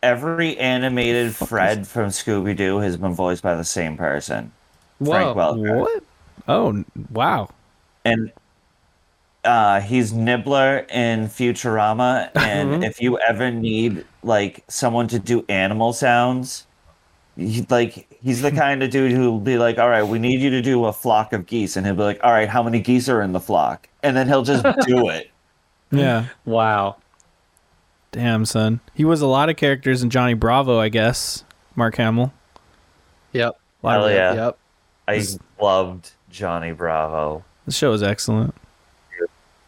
every animated Fred from Scooby Doo has been voiced by the same person, Whoa. Frank Welker. What? Oh, wow. And uh, he's Nibbler in Futurama, and Mhm. if you ever need like someone to do animal sounds, he, like he's the kind of dude who'll be like, "All right, we need you to do a flock of geese," and he'll be like, "All right, how many geese are in the flock?" And then he'll just do it. Yeah. Wow. Damn, son. He was a lot of characters in Johnny Bravo, I guess. Mark Hamill. Yep. A Hell yeah. Yep. I loved Johnny Bravo. The show is excellent.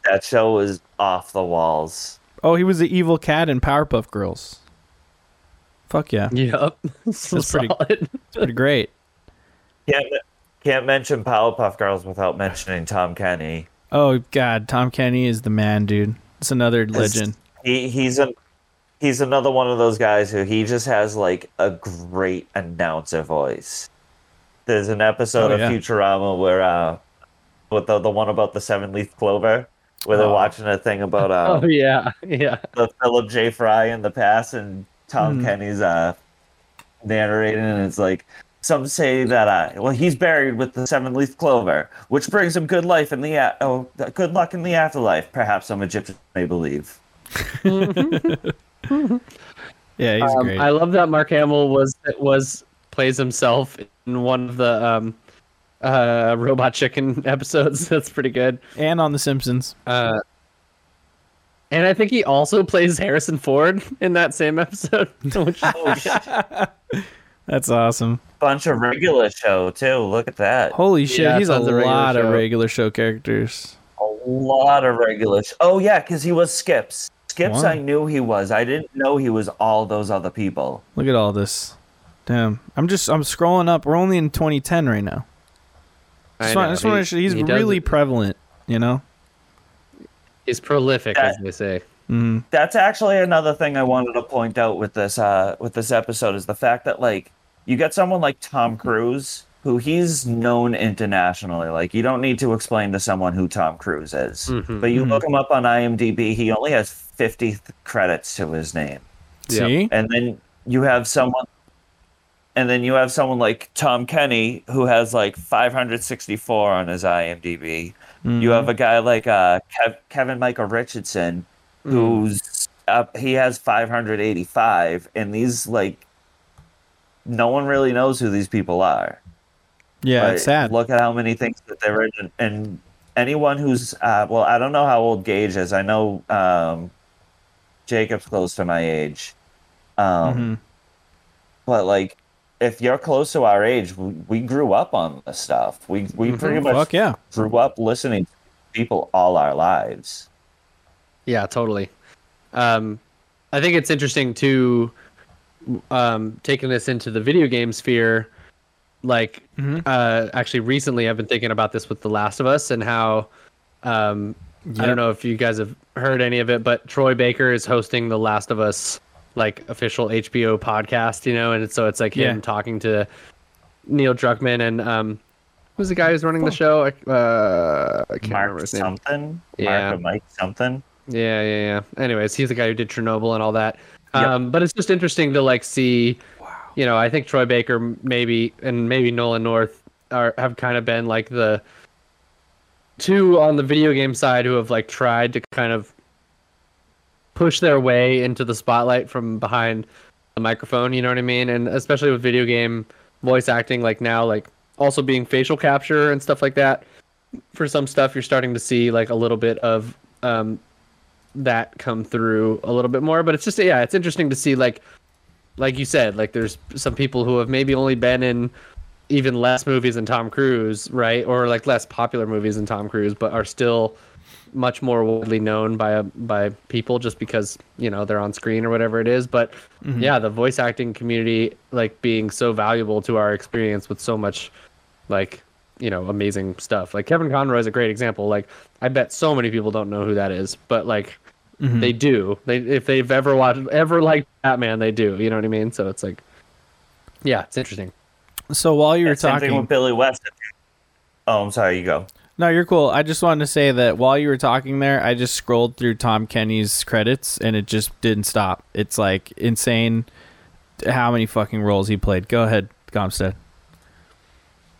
That show was off the walls. Oh, he was the evil cat in Powerpuff Girls. Fuck yeah. Yep. so That's pretty- solid. It's pretty great. Can't can't mention Powerpuff Girls without mentioning Tom Kenny. Oh god, Tom Kenny is the man, dude. It's another legend. He he's a he's another one of those guys who he just has like a great announcer voice. There's an episode Oh, of yeah. Futurama where uh with the the one about the seven leaf clover where they're Oh. watching a thing about uh Oh yeah. Yeah. the Philip J. Fry in the past and Tom Hmm. Kenny's uh narrating and it's like some say that uh well he's buried with the seven leaf clover, which brings him good life in the a- oh good luck in the afterlife. Perhaps some Egyptians may believe. Yeah, he's Um, great. I love that Mark Hamill was was plays himself in one of the um, uh, Robot Chicken episodes. That's pretty good. and on The Simpsons. Uh, and I think he also plays Harrison Ford in that same episode. Which, Oh, That's awesome. bunch of regular show too. Look at that. Holy shit, Yeah, he's a tons of regular lot of regular show characters. A lot of regular. Sh- oh yeah, because he was Skips. Skips, Wow. I knew he was. I didn't know he was all those other people. Look at all this. Damn. I'm just I'm scrolling up. We're only in 2010 right now. I Just know, want, I just want he- to he's he really it- prevalent, you know? he's prolific, as That- they say. hmm That's actually another thing I wanted to point out with this uh with this episode is the fact that like you get someone like Tom Cruise who he's known internationally. Like you don't need to explain to someone who Tom Cruise is. Mhm. But you Mhm. look him up on IMDb, he only has 50 th- credits to his name. Yep. See? And then you have someone and then you have someone like Tom Kenny who has like 564 on his IMDb. Mm-hmm. You have a guy like uh, Kev- Kevin Michael Richardson, Mm. who's up, he has 585, and these like no one really knows who these people are. Yeah, But it's sad. Look at how many things that they're in, and, anyone who's uh, well, I don't know how old Gage is. I know um, Jacob's close to my age, um, Mhm. but like. If you're close to our age, we, we grew up on this stuff. We we Mhm. pretty much Fuck yeah. grew up listening to people all our lives. Yeah, totally. Um, I think it's interesting to um, taking this into the video game sphere. Like, Mhm. uh, actually, recently I've been thinking about this with The Last of Us and how um, I don't know if you guys have heard any of it, but Troy Baker is hosting The Last of Us like official HBO podcast, you know, and so it's like him talking to Neil Druckmann and um, who's the guy who's running the show? I- Uh, I can't remember Mark his name. something. Yeah. Mark or Mike something. Yeah, yeah, yeah. Anyways, he's the guy who did Chernobyl and all that. Yep. Um, but it's just interesting to like see. Wow. You know, I think Troy Baker maybe and maybe Nolan North are have kind of been like the two on the video game side who have like tried to kind of push their way into the spotlight from behind the microphone. You know what I mean? And especially with video game voice acting, like now, like also being facial capture and stuff like that. For some stuff, you're starting to see like a little bit of um, that come through a little bit more. But it's just yeah, it's interesting to see like like you said, like there's some people who have maybe only been in even less movies than Tom Cruise, right? Or like less popular movies than Tom Cruise, but are still much more widely known by by people just because you know they're on screen or whatever it is. But yeah, the voice acting community like being so valuable to our experience with so much like you know amazing stuff. Like Kevin Conroy is a great example. Like I bet so many people don't know who that is, but like Mhm. they do. They if they've ever watched ever liked Batman, they do. You know what I mean? So it's like, yeah, it's interesting. So while you were Yeah, same thing talking, with Billy West. Oh, I'm sorry. You go. No, you're cool. I just wanted to say that while you were talking there, I just scrolled through Tom Kenny's credits and it just didn't stop. It's like insane how many fucking roles he played. Go ahead, Gahmstead.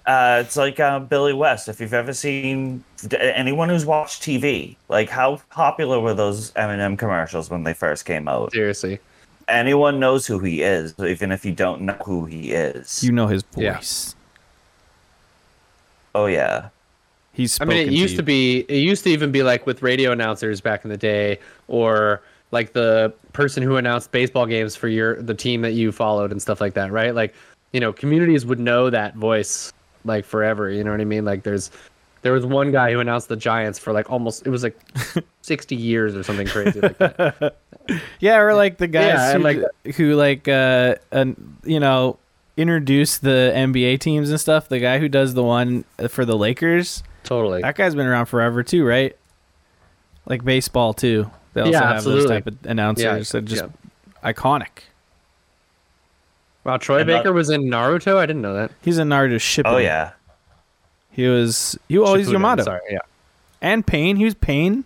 Uh, it's like uh, Billy West. If you've ever seen anyone who's watched TV, like how popular were those M&M commercials when they first came out? Seriously. Anyone knows who he is, even if you don't know who he is. You know his Yeah. voice. oh yeah. He's. I mean, it used you. to be. It used to even be like with radio announcers back in the day, or like the person who announced baseball games for your the team that you followed and stuff like that, right? Like, you know, communities would know that voice like forever. You know what I mean? Like, there's there was one guy who announced the Giants for like almost it was like sixty years or something crazy like that. Yeah, or like the guys Yeah, who, like- who like uh, uh you know introduce the NBA teams and stuff. The guy who does the one for the Lakers, Totally. that guy's been around forever too, right? Like baseball too. They also Yeah, have those type of announcers that just yeah. iconic. Wow, Troy And, uh, Baker was in Naruto. I didn't know that. He's in Naruto Shippuden. Oh yeah. He was. He oh, he's Shippuden, Yamato Sorry, yeah. and Pain. He was Pain.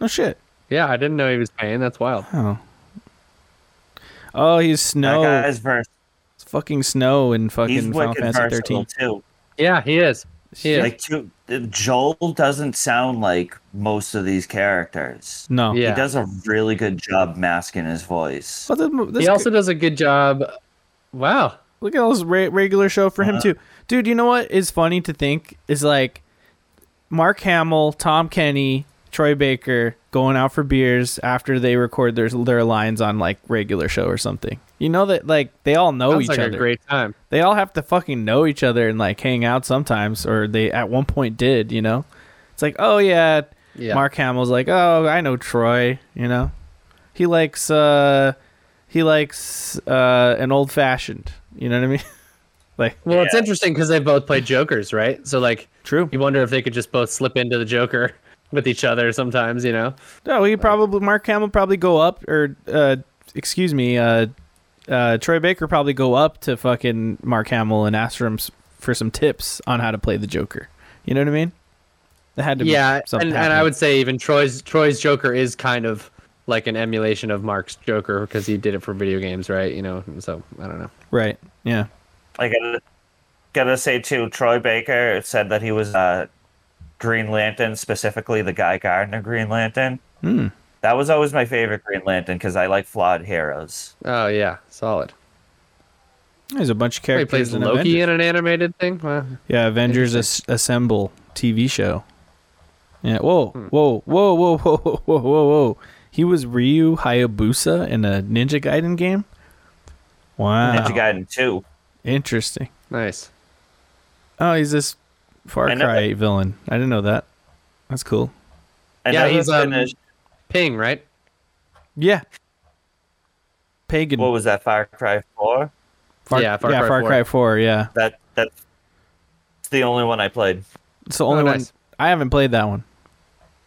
No shit. Yeah, I didn't know he was Pain. That's wild. Oh. Oh, he's Snow. That guy's vers- It's fucking Snow in he's fucking Final Fantasy versatile 13. too. Yeah, he is. He is. Like too, Joel doesn't sound like most of these characters. No. Yeah. He does a really good job masking his voice. But the- this he also does a good job. Wow. Look at all this re- regular show for him Uh-huh. too, dude. You know what is funny to think is like Mark Hamill, Tom Kenny, Troy Baker going out for beers after they record their their lines on like regular show or something. You know that like they all know Sounds each like other. a great time. they all have to fucking know each other and like hang out sometimes, or they at one point did. You know, it's like oh yeah, Yeah. Mark Hamill's like oh I know Troy. You know, he likes uh he likes uh an old fashioned. You know what I mean? like Well, it's interesting because they both played Jokers, right? So like, true. you wonder if they could just both slip into the Joker with each other sometimes. You know? No, he probably Mark Hamill probably go up or uh excuse me, uh uh Troy Baker probably go up to fucking Mark Hamill and ask for him for some tips on how to play the Joker. You know what I mean? It had to Yeah, be and, something. and I would say even Troy's Troy's Joker is kind of like an emulation of Mark's Joker because he did it for video games, right? You know, so I don't know. right. Yeah. I gotta gotta say too, Troy Baker said that he was uh, Green Lantern, specifically the Guy Gardner Green Lantern. Hmm. That was always my favorite Green Lantern because I like flawed heroes. Oh yeah, solid. There's a bunch of He characters plays in Loki Avengers. in an animated thing. Wow. Yeah, Avengers As- Assemble TV show. Yeah. Whoa, Hmm. whoa, whoa, whoa, whoa, whoa, whoa, whoa, whoa. He was Ryu Hayabusa in a Ninja Gaiden game. Wow. Ninja Gaiden 2. Interesting. Nice. Oh, he's this Far I know Cry villain. I didn't know that. That's cool. I Yeah, he's, um, finished- Ping, right? Yeah. Pagan. what was that, Far Cry 4? Far, yeah, Far yeah, Cry Far 4. Cry 4. Yeah. That That's the only one I played. It's the only Oh, one. nice. I haven't played that one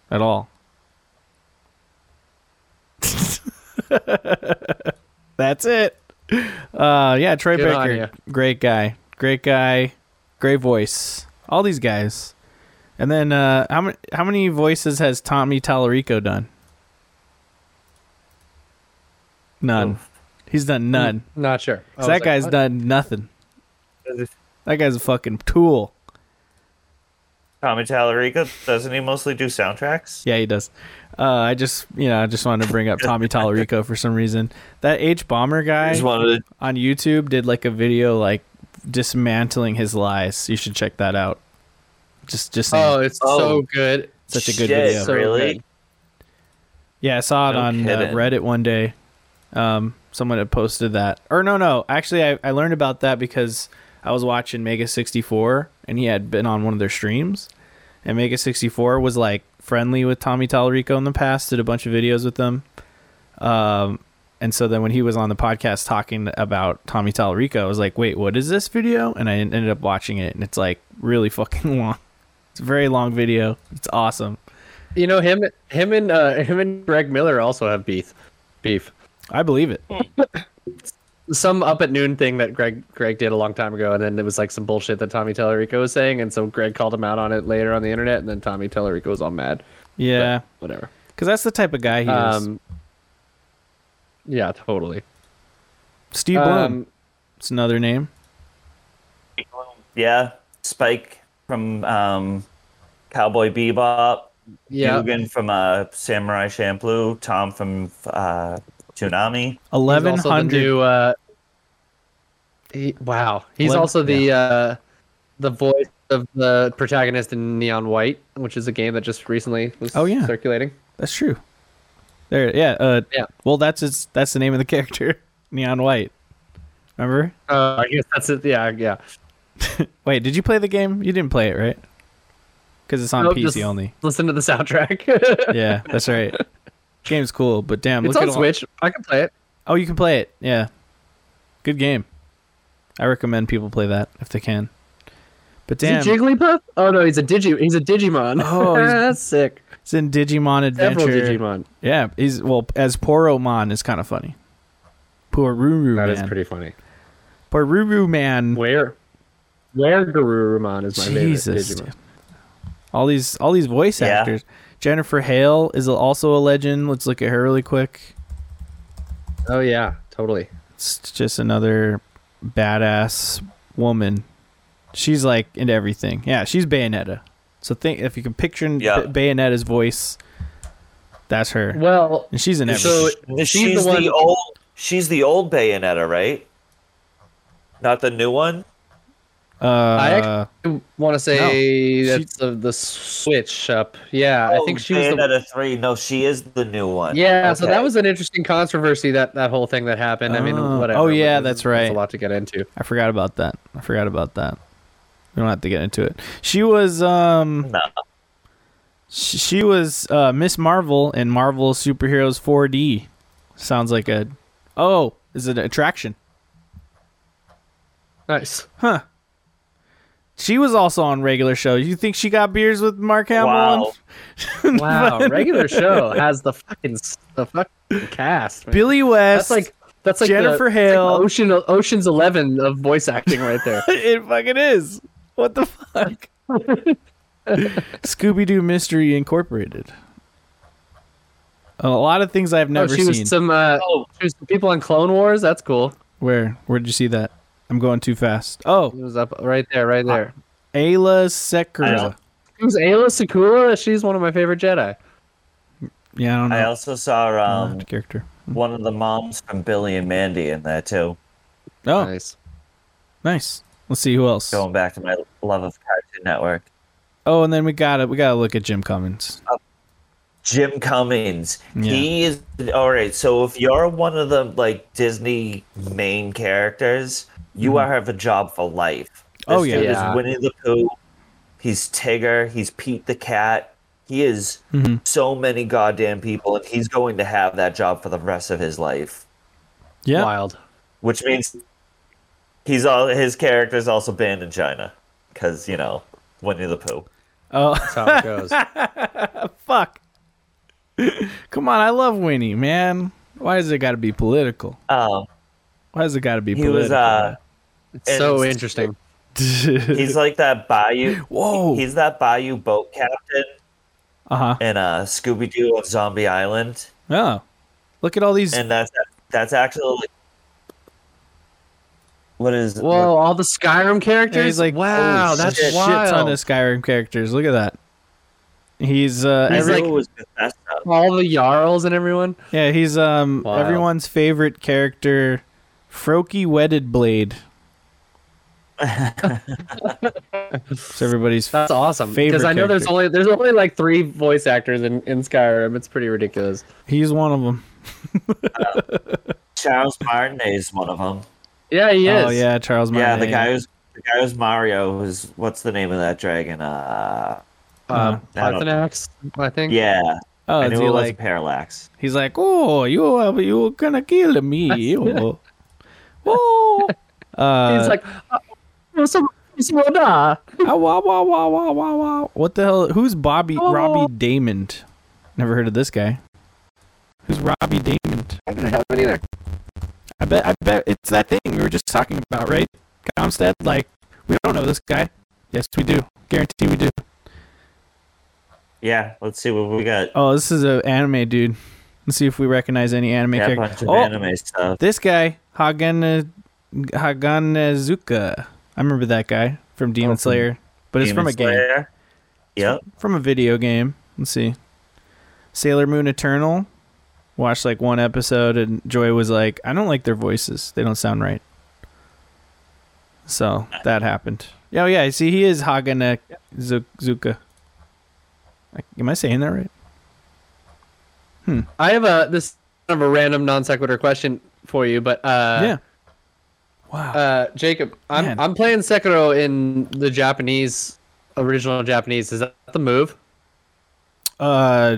at all. That's it. Uh, yeah, Troy Good Baker, great guy, great guy, great voice. All these guys, and then uh, how many how many voices has Tommy Tallarico done? None. He's done none. Not sure. I that like, guy's what? done nothing. That guy's a fucking tool. Tommy Tallarico, doesn't he mostly do soundtracks? Yeah, he does. Uh, I just, you know, I just wanted to bring up Tommy Tallarico for some reason. That Hbomberguy wanted to on YouTube did like a video like dismantling his lies. You should check that out. Just, just saying. Oh, it's Oh. so good. such a good Shit, video. So really? good. yeah, I saw it No on uh, kidding. Reddit one day. Um, someone had posted that, or no, no. Actually, I, I learned about that because I was watching Mega sixty four, and he had been on one of their streams, and Mega sixty four was like friendly with Tommy Tallarico in the past. Did a bunch of videos with them. Um, and so then when he was on the podcast talking about Tommy Tallarico, I was like, wait, what is this video? And I ended up watching it, and it's like really fucking long. It's a very long video. It's awesome. You know him, him and uh, him and Greg Miller also have beef. Beef. I believe it. Some up at noon thing that Greg Greg did a long time ago, and then it was like some bullshit that Tommy Tallarico was saying, and so Greg called him out on it later on the internet, and then Tommy Tallarico was all mad. Yeah, Whatever. because that's the type of guy he is. Yeah, totally. Steve Blum. Um, It's another name. Yeah, Spike from um, Cowboy Bebop, Yeah. Dugan from uh, Samurai Champloo, Tom from uh, Toonami. He's Eleven also the hundred. new, uh, he, wow. He's Eleven- also the uh, the voice of the protagonist in Neon White, which is a game that just recently was Oh, yeah. circulating. That's true. There, yeah. Uh, Yeah. Well, that's his. That's the name of the character, Neon White. Remember? Uh, I guess that's it. Yeah, yeah. Wait, did you play the game? You didn't play it, right? Because it's on Nope, PC only. Listen to the soundtrack. Yeah, that's right. Game's cool, but damn, it's look on at all- Switch. I can play it. Oh, you can play it. Yeah, good game. I recommend people play that if they can. But damn, Is he Jigglypuff? Oh no, he's a Digi. He's a Digimon. Oh, that's sick. It's in Digimon Several Adventure. Digimon. Yeah, he's well as Poromon is kind of funny. Poruru That man. is pretty funny. Poruru man. Where, where Garurumon is my Jesus, favorite Digimon. dude. all these all these voice Yeah. actors. Jennifer Hale is also a legend. Let's look at her really quick. Oh yeah, totally. It's just another badass woman. She's like into everything. Yeah, she's Bayonetta. So think if you can picture Yeah. Bayonetta's voice, that's her, Well, and she's in So- She's She's, the the, old. She's the old Bayonetta, right? Not the new one. uh, I want to say No, that's the, the switch up. Yeah, I Oh, think she was the three. No, she is the new one. Yeah, so that was an interesting controversy that that whole thing that happened. I mean, Oh. whatever. Oh, yeah, there's- that's there's right. a lot to get into. I forgot about that. I forgot about that. We don't have to get into it. She was um No. sh- she was uh Miss Marvel in Marvel Superheroes 4D. Sounds like a Oh, is it an attraction? Nice. Huh. She was also on regular show. You think she got beers with Mark Hamill? Wow. on? Wow, regular show has the fucking the fucking cast. man. Billy West. That's like that's like the- Jennifer like Hale. the Ocean Ocean's Eleven of voice acting right there. it fucking is. What the fuck? Scooby Doo Mystery Incorporated. A lot of things I've oh, never she seen. was some. Uh, Oh. she was some people on Clone Wars. That's cool. Where? Where did you see that? I'm going too fast. Oh, It was up right there, right there. Aayla I. Secura. It was Aayla Secura. She's one of my favorite Jedi. Yeah, I don't know. I also saw Uh, um, character. one of the moms from Billy and Mandy in that too. Oh, Nice. nice. Let's see who else. Going back to my love of Cartoon Network. Oh, and then we got to we got to look at Jim Cummins. Jim Cummings. Yeah. He is all right. So if you're one of the like Disney main characters, you are have a job for life. This Mm-hmm. Oh, yeah. dude Yeah. is Winnie the Pooh. He's Tigger. He's Pete the Cat. He is Mhm. so many goddamn people, and he's going to have that job for the rest of his life. Yeah. Wild. Which means he's all his character's also banned in China because you know Winnie the Pooh. Oh, That's how it goes. fuck. Come on, I love Winnie, man. Why does it got to be political? Um, Why does it got to be he political? was uh, It's so And- interesting. he's like that Bayou. Whoa. He's that Bayou boat captain uh huh. in uh, Scooby Doo on Zombie Island, Oh, look at all these. and that's that's actually like, what is Whoa, all the Skyrim characters. He's like, wow, holy that's shit. shit wild. ton of Skyrim characters. Look at that. He's uh He's every, like- like, was Bethesda. all the Jarls and everyone. yeah, he's um Wild. everyone's favorite character, Froki Whetted-Blade. it's everybody's That's awesome. Because I know there's only there's only like three voice actors in, in Skyrim. It's pretty ridiculous. he's one of them. Charles Martinet is one of them. Yeah, he is. Oh yeah, Charles Yeah, Martinet. the guy who's the guy who's Mario. Who's what's the name of that dragon? Uh, Uh, I Pythonax, I think. yeah, Oh, I knew he it was like Parallax. he's like, oh, you uh, you gonna kill me? Oh, oh. Uh, He's like, "Oh, some- some Ah, wah, wah, wah, wah, wah, wah. What the hell? Who's Bobby Oh. Robbie Daymond? Never heard of this guy. Who's Robbie Daymond? I didn't have it either. I bet I bet it's that thing we were just talking about, right? Gahmstead, like we don't know this guy. Yes, we do. Guarantee we do. Yeah, let's see what we got. Oh, this is a anime dude. Let's see if we recognize any anime Yeah, a character. bunch of Oh, anime stuff. this guy Hagana Haganezuka. I remember that guy from Demon Oh, Slayer, but it's from a game. Slayer. Yep. From a video game. Let's see. Sailor Moon Eternal. Watched like one episode, and Joy was like, "I don't like their voices. They don't sound right." So that happened. Oh yeah, see, he is Hagane Zu- Zuka. Am I saying that right? Hmm. I have a this kind of a random non sequitur question for you, but uh, yeah. Wow. uh, Jacob, I'm Man. I'm playing Sekiro in the Japanese original Japanese. Is that the move? Uh,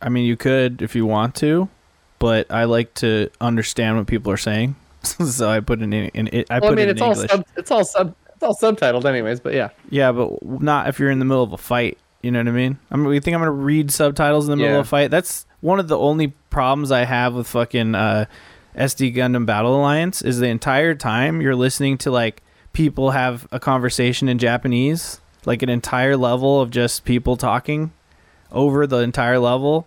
I mean, you could if you want to, but I like to understand what people are saying, so I put it in. in it, I Well, I mean, it it's all sub, it's all sub, it's all subtitled, anyways. But yeah, yeah, but not if you're in the middle of a fight. You know what I mean? I mean, you think I'm gonna read subtitles in the middle of a fight? That's one of the only problems I have with fucking uh, SD Gundam Battle Alliance is the entire time you're listening to like people have a conversation in Japanese, like an entire level of just people talking over the entire level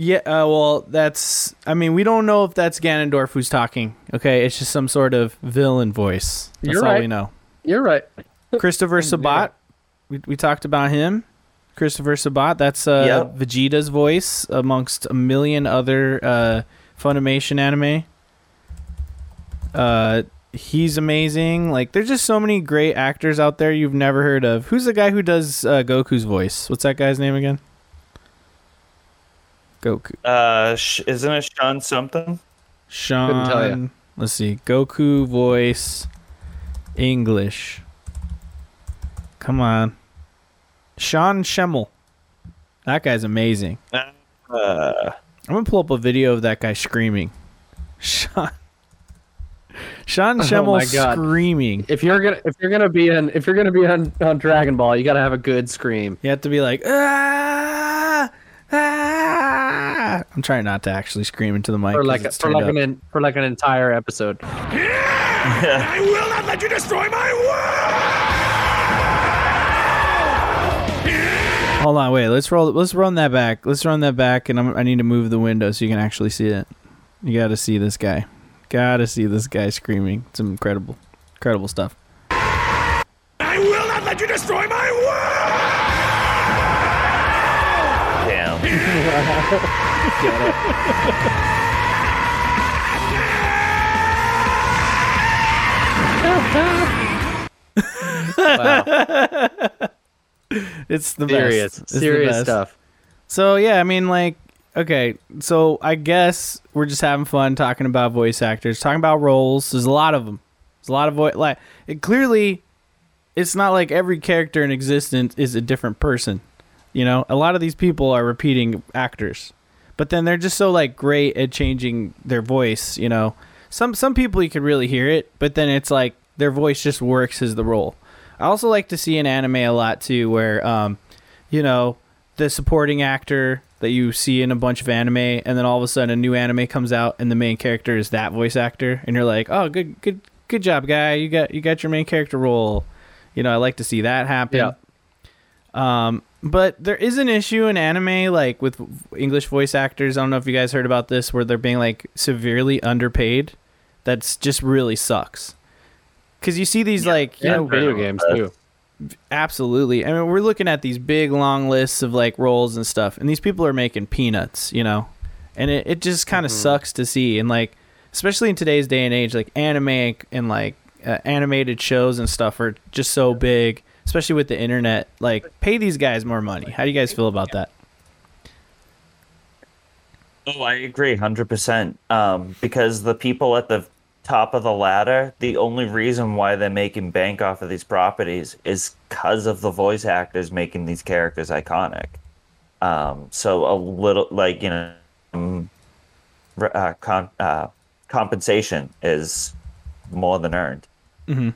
Yeah, uh, well, that's. I mean, we don't know if that's Ganondorf who's talking. Okay, it's just some sort of villain voice. That's You're all right. we know. You're right. Christopher Sabat. We we talked about him. Christopher Sabat. That's uh, Yep. Vegeta's voice amongst a million other uh, Funimation anime. Uh, he's amazing. Like, there's just so many great actors out there you've never heard of. Who's the guy who does uh, Goku's voice? What's that guy's name again? Goku. Uh, sh- isn't it Sean something? Sean. tell ya. Let's see. Goku voice English. Come on. Sean Schemmel. That guy's amazing. Uh, I'm gonna pull up a video of that guy screaming. Sean. Sean Oh Schemmel my God. screaming. If you're gonna if you're gonna be in if you're gonna be on, on Dragon Ball, you gotta have a good scream. You have to be like, ah, ah. I'm trying not to actually scream into the mic. For 'cause like it's for like up. an en- for like an entire episode. I will not let you destroy my Hold on, wait. Let's roll. Let's run that back. Let's run that back, and I'm, I need to move the window so you can actually see it. You got to see this guy. Got to see this guy screaming. It's incredible, incredible stuff. I will not let you destroy my world! damn. Wow. It's the serious, best. It's the serious best. stuff. So yeah, I mean, like, okay. So I guess we're just having fun talking about voice actors, talking about roles. There's a lot of them. There's a lot of voice. Like, it clearly, it's not like every character in existence is a different person. You know, a lot of these people are repeating actors, but then they're just so like great at changing their voice. You know, some some people you could really hear it, but then it's like their voice just works as the role. I also like to see in anime a lot too, where um, you know, the supporting actor that you see in a bunch of anime, and then all of a sudden a new anime comes out, and the main character is that voice actor, and you're like, oh, good, good, good job, guy. You got you got your main character role. You know, I like to see that happen. Yeah. Um, but there is an issue in anime, like with English voice actors. I don't know if you guys heard about this, where they're being like severely underpaid. That's just really sucks. Because you see these like you Yeah, know video games too. Absolutely. I mean, we're looking at these big, long lists of like roles and stuff, and these people are making peanuts, you know? And it, it just kind of sucks to see. And like, especially in today's day and age, like anime and like uh, animated shows and stuff are just so big, especially with the internet. Like, pay these guys more money. How do you guys feel about that? Oh, I agree, hundred percent. Um, because the people at the top of the ladder, the only reason why they're making bank off of these properties is because of the voice actors making these characters iconic. Um, so a little, like you know, um, uh, con- uh, compensation is more than earned.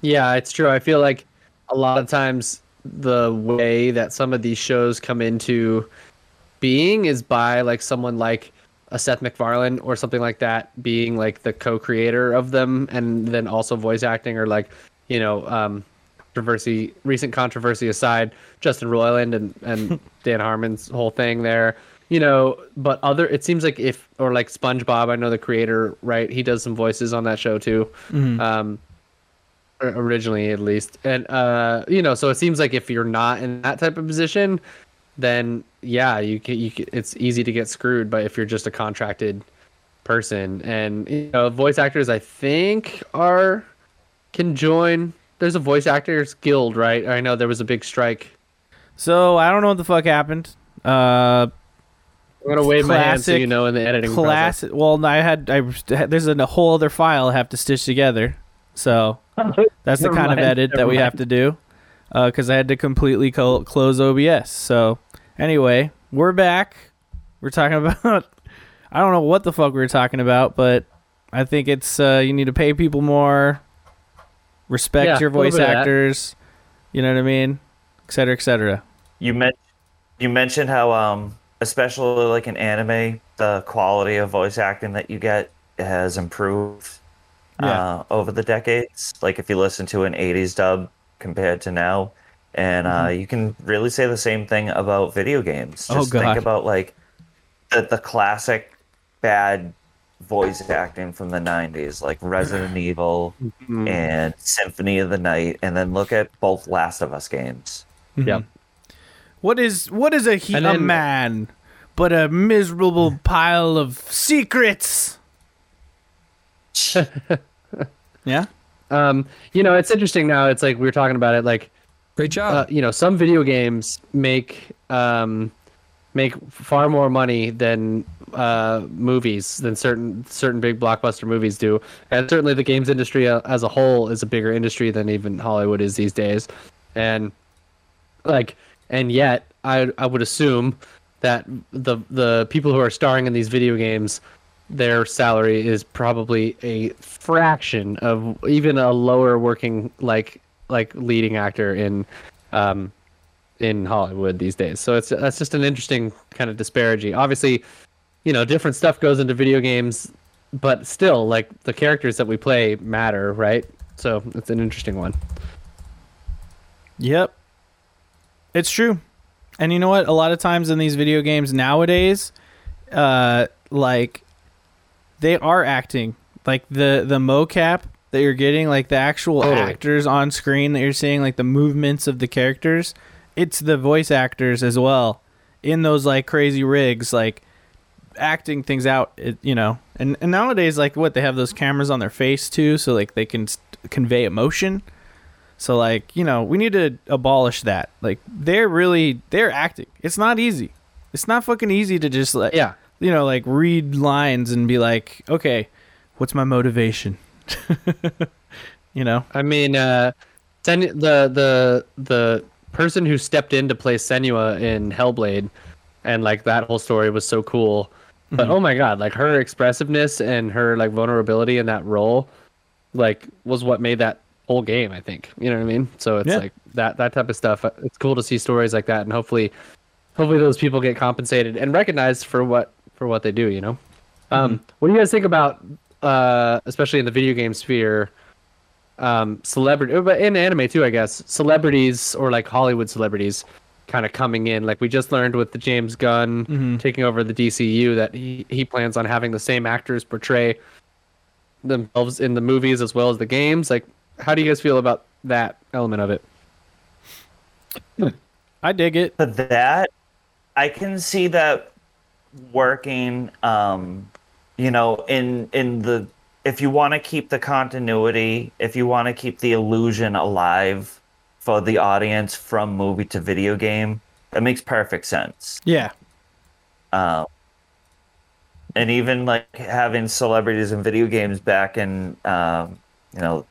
Yeah, it's true. I feel like a lot of times the way that some of these shows come into being is by like someone like a Seth MacFarlane or something like that being like the co-creator of them and then also voice acting or like you know um controversy recent controversy aside Justin Roiland and and Dan Harmon's whole thing there you know but other it seems like if or like SpongeBob I know the creator right he does some voices on that show too Mhm. um originally at least and uh you know so it seems like if you're not in that type of position then yeah you can you can, it's easy to get screwed but if you're just a contracted person and you know voice actors i think are can join there's a voice actors guild right i know there was a big strike So I don't know what the fuck happened. Uh, i'm gonna wave my hand so you know in the editing class. process. Well, I had I there's a whole other file I have to stitch together. So that's the Never kind of edit that never we have to do because I had to completely co- close OBS. So anyway, we're back. We're talking about I don't know what the fuck we were talking about, but I think it's uh, you need to pay people more, respect Yeah, your voice bit of that. actors. You know what I mean, et cetera, et cetera. You meant you mentioned how um especially like in anime the quality of voice acting that you get has improved Yeah. uh, over the decades. Like if you listen to an '80s dub compared to now, and uh, Mm-hmm. you can really say the same thing about video games. Oh, Just think about like the the classic bad voice acting from the '90s, like Resident Evil Mm. and Symphony of the Night, and then look at both Last of Us games. Yeah. What is what is a he, And a man but a miserable pile of secrets? yeah. um you know it's interesting now it's like we were talking about it like Great job. uh, you know some video games make um make far more money than uh movies than certain certain big blockbuster movies do and certainly the games industry uh, as a whole is a bigger industry than even hollywood is these days and like and yet i i would assume that the the people who are starring in these video games their salary is probably a fraction of even a lower working like like leading actor in um in Hollywood these days. So it's that's just an interesting kind of disparity. Obviously, you know, different stuff goes into video games, but still like the characters that we play matter, right? So it's an interesting one. Yep. It's true. And you know what? A lot of times in these video games nowadays, uh, like they are acting. Like the the mocap that you're getting, like the actual Totally. actors on screen that you're seeing, like the movements of the characters, it's the voice actors as well in those like crazy rigs, like acting things out. It, you know, and and nowadays, like what they have those cameras on their face too, so like they can s- convey emotion. So like, you know, we need to abolish that. Like they're really they're acting. It's not easy. It's not fucking easy to just like Yeah. You know, like read lines and be like, "Okay, what's my motivation?" you know? I mean, uh, Sen- the the the person who stepped in to play Senua in Hellblade, and like that whole story was so cool. But oh my god, like her expressiveness and her like vulnerability in that role, like was what made that whole game. I think you know what I mean. So it's Yeah. like that that type of stuff. uh, It's cool to see stories like that, and hopefully, hopefully those people get compensated and recognized for what for what they do. You know. Um, what do you guys think about, uh, especially in the video game sphere? um celebrity but in anime too i guess celebrities or like hollywood celebrities kind of coming in like we just learned with the james gunn Mhm. taking over the dcu that he, he plans on having the same actors portray themselves in the movies as well as the games like how do you guys feel about that element of it I dig it. For that, I can see that working. Um, you know, in in the if you want to keep the continuity, if you want to keep the illusion alive for the audience from movie to video game, that makes perfect sense. Yeah. Um, and even like having celebrities in video games back in, um, you know,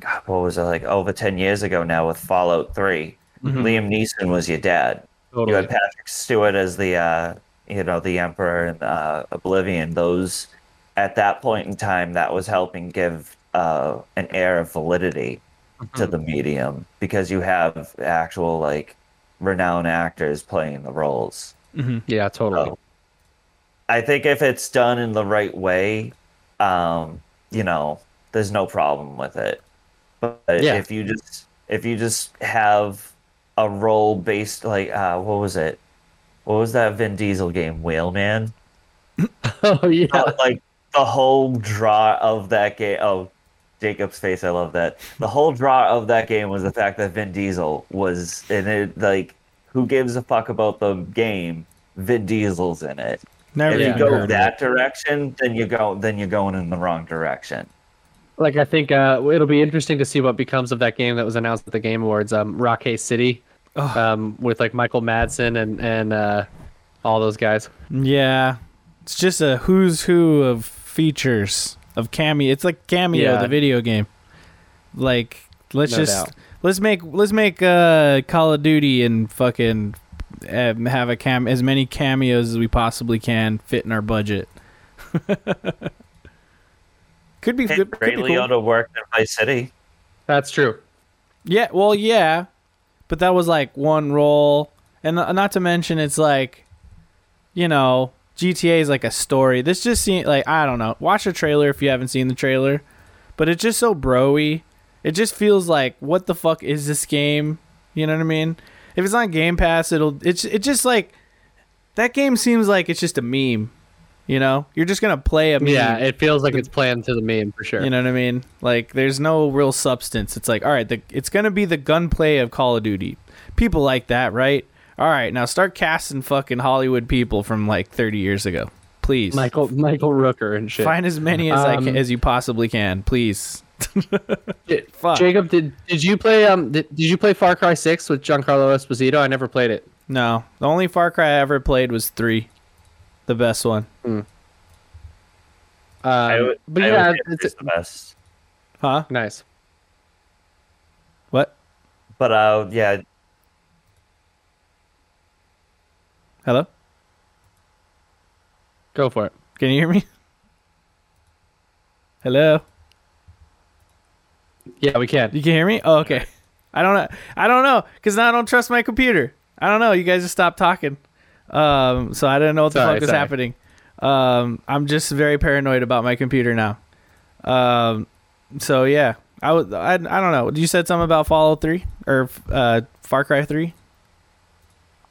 God, what was it like over ten years ago now with Fallout 3 Liam Neeson was your dad. You had Patrick Stewart as the, uh, you know, the Emperor and uh, Oblivion. Those at that point in time, that was helping give uh, an air of validity to the medium because you have actual like renowned actors playing the roles. Yeah, totally. So, I think if it's done in the right way, um, you know, there's no problem with it. But Yeah. if you just if you just have a role based like uh what was it? What was that Vin Diesel game, Wheelman? Oh yeah. Like the whole draw of that game oh Jacob's face, I love that. The whole draw of that game was the fact that Vin Diesel was in it like who gives a fuck about the game? Vin Diesel's in it. Never if you go that direction, then you go then you're going in the wrong direction. Like I think uh, it'll be interesting to see what becomes of that game that was announced at the Game Awards, um, Rockay City, Ugh. um, with like Michael Madsen and and uh, all those guys. Yeah, it's just a who's who of features of cameo. It's like cameo Yeah. the video game. Like let's No just doubt. let's make let's make uh Call of Duty and fucking um, have a cam as many cameos as we possibly can fit in our budget. could be Hey, good. Could Ray be cool. Liotta worked in Vice City. That's true. Yeah, well, yeah, but that was like one role, and not to mention it's like, you know, GTA is like a story. This just seems like I don't know. Watch the trailer if you haven't seen the trailer, but it's just so broy. It just feels like what the fuck is this game? You know what I mean? If it's on Game Pass, it'll it's it just like that game seems like it's just a meme. You know, you're just gonna play a meme. Yeah, it feels like it's playing to the meme for sure. You know what I mean? Like, there's no real substance. It's like, all right, the, it's gonna be the gunplay of Call of Duty. People like that, right? All right, now start casting fucking Hollywood people from like 30 years ago, please. Michael Michael Rooker and shit. Find as many as I Um, can, as you possibly can, please. Fuck. Jacob, did did you play um did, did you play Far Cry Six with Giancarlo Esposito? I never played it. No, the only Far Cry I ever played was three, the best one. Um, I would, but I yeah, would it's it's the best. Huh? nice. What? But uh, yeah, Hello? Go for it. Can you hear me? Hello? Yeah, we can. You can hear me? Oh, okay. I don't know. I don't know because now I don't trust my computer. I don't know. You guys just stopped talking. Um, so I didn't know what the Sorry, fuck is sorry. happening. Um, I'm just very paranoid about my computer now. Um, so yeah, I would. I, I don't know. You said something about Fallout Three or uh, Far Cry Three.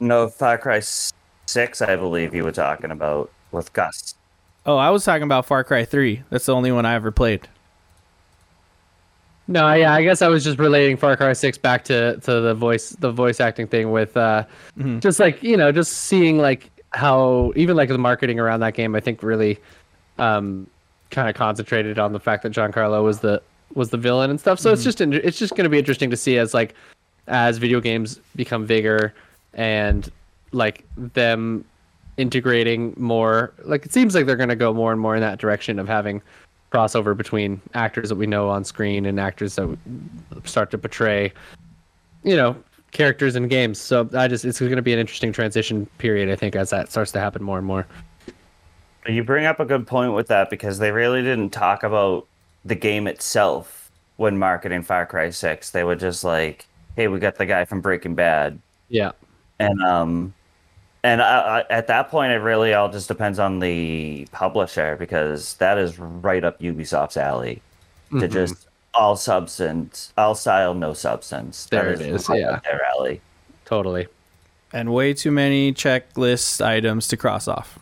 no Far Cry Six, I believe you were talking about with Gus. Oh, I was talking about Far Cry Three. That's the only one I ever played. No, yeah, I guess I was just relating Far Cry Six back to to the voice the voice acting thing with uh, Mhm. just like you know just seeing like how even like the marketing around that game I think really um kind of concentrated on the fact that Giancarlo was the was the villain and stuff. So it's just in- it's just going to be interesting to see as like as video games become bigger and like them integrating more like it seems like they're going to go more and more in that direction of having crossover between actors that we know on screen and actors that start to portray you know characters in games. So i just it's going to be an interesting transition period i think as that starts to happen more and more. You bring up a good point with that because they really didn't talk about the game itself when marketing Far Cry Six. They were just like, "Hey, we got the guy from Breaking Bad," yeah. And um, and I, I, at that point, it really all just depends on the publisher because that is right up Ubisoft's alley to Mhm. just all substance, all style, no substance. There That it is, right yeah. up their alley. totally And way too many checklist items to cross off.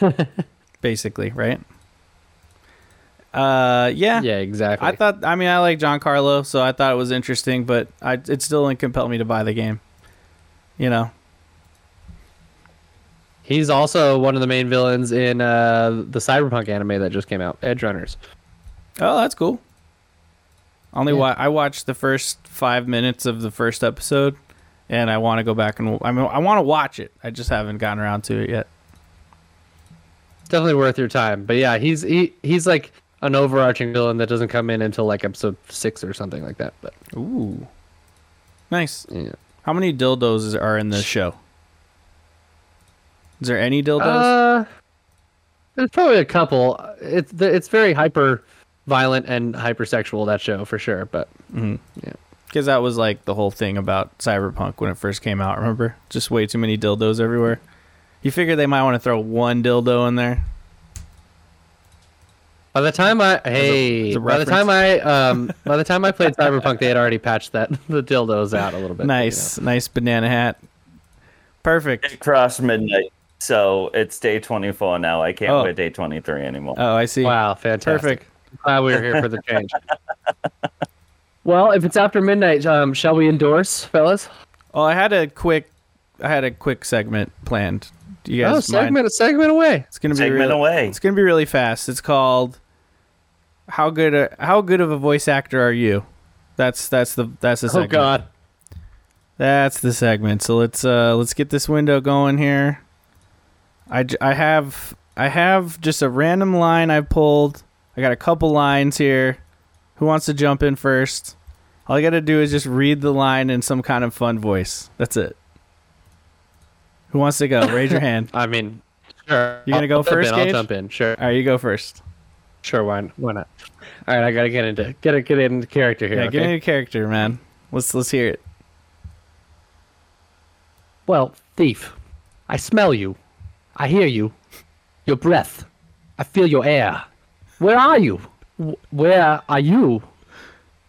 Basically, right? Uh, yeah. yeah exactly I thought. I mean, I like Giancarlo, so I thought it was interesting, but I it still didn't compel me to buy the game. You know. he's also one of the main villains in uh the cyberpunk anime that just came out Edgerunners Oh, that's cool. Only Yeah. wa- I watched the first five minutes of the first episode, and I want to go back and I mean I want to watch it. I just haven't gotten around to it yet. definitely worth your time but yeah he's he he's like an overarching villain that doesn't come in until like episode six or something like that but Ooh, nice. yeah How many dildos are in this show? Is there any dildos? Uh, there's probably a couple. It's the- it's very hyper violent and hypersexual that show for sure. But yeah, Because that was like the whole thing about Cyberpunk when it first came out. Remember, just way too many dildos everywhere. You figure they might want to throw one dildo in there. By the time I hey, as a by the time I um by the time I played Cyberpunk, they had already patched that the dildos out a little bit. Nice, nice banana hat. Perfect. It crossed midnight, so it's day 24 now. I can't Oh. wear day 23 anymore. Oh, I see. Wow, fantastic. Perfect. Glad we were here for the change. well, if it's after midnight, um, shall we endorse, fellas? Oh, I had a quick, I had a quick segment planned. Do you Oh, guys mind? segment, a segment away. It's gonna be Segment really, away. It's gonna be really fast. It's called "How good a, How good of a voice actor are you?" That's that's the that's the Oh segment. God. That's the segment. So let's uh let's get this window going here. I, I have I have just a random line I pulled. I got a couple lines here. Who wants to jump in first? All I got to do is just read the line in some kind of fun voice. That's it. Who wants to go? Raise your hand. I mean, sure. You're gonna go I'll first, in, I'll jump in. Sure. All right, you go first. Sure. Why? Why not? All right. I gotta get into get it get into character here. Yeah, okay? get into character, man. Let's let's hear it. Well, thief, I smell you. I hear you. Your breath. I feel your air. Where are you? Where are you?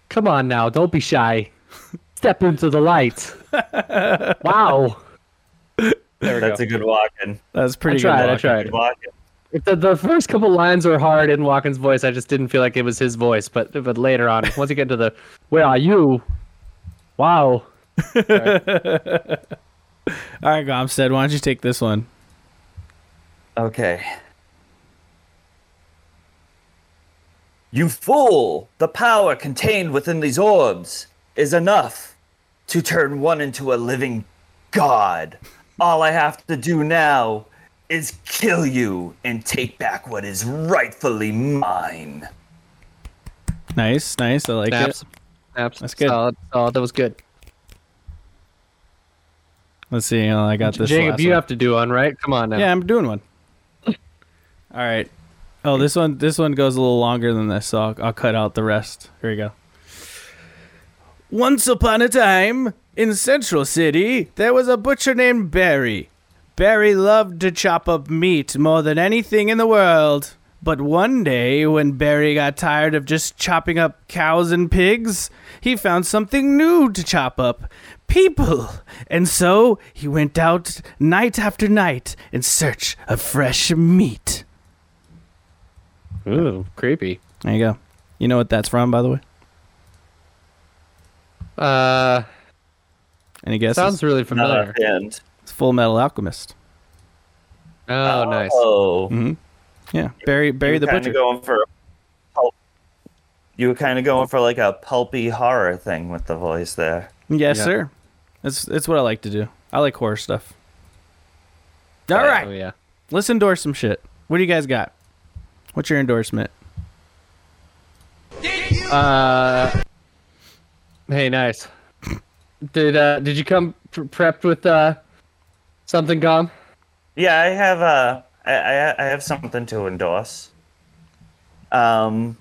Come on now, don't be shy. Step into the light. wow. There we That's go. a good Walken. That's pretty I tried, good. I tried. Good Walken. If the, the first couple lines were hard in Walken's voice, I just didn't feel like it was his voice. But but later on, once you get into the "Where are you?" Wow. All right, Gahmstead, why don't you take this one? Okay. You fool! The power contained within these orbs is enough to turn one into a living god. All I have to do now is kill you and take back what is rightfully mine. Nice, nice. I like Snaps. it. Snaps. That's good. Solid. Solid. That was good. Let's see. Oh, I got this. Jacob, last you one. have to do one, right? Come on now. Yeah, I'm doing one. All right. Oh, this one this one goes a little longer than this, so I'll, I'll cut out the rest. Here we go. Once upon a time, in Central City, there was a butcher named Barry. Barry loved to chop up meat more than anything in the world. But one day, when Barry got tired of just chopping up cows and pigs, he found something new to chop up people. And so he went out night after night in search of fresh meat. Ooh, creepy. There you go. You know what that's from, by the way? Uh, Any guesses? sounds really Not familiar. offhand. It's Fullmetal Alchemist. Oh, nice. Oh, hmm Yeah, Barry Barry you the were kind Butcher. of going for. pulp- You were kind of going for like a pulpy horror thing with the voice there. yes, Yeah. sir. That's that's what I like to do. I like horror stuff. All Oh, right, Oh yeah. let's endorse some shit. What do you guys got? What's your endorsement? Uh, hey, nice. Did uh, did you come pre- prepped with uh something, Gahm? Yeah, I have uh, I, I I have something to endorse. Um,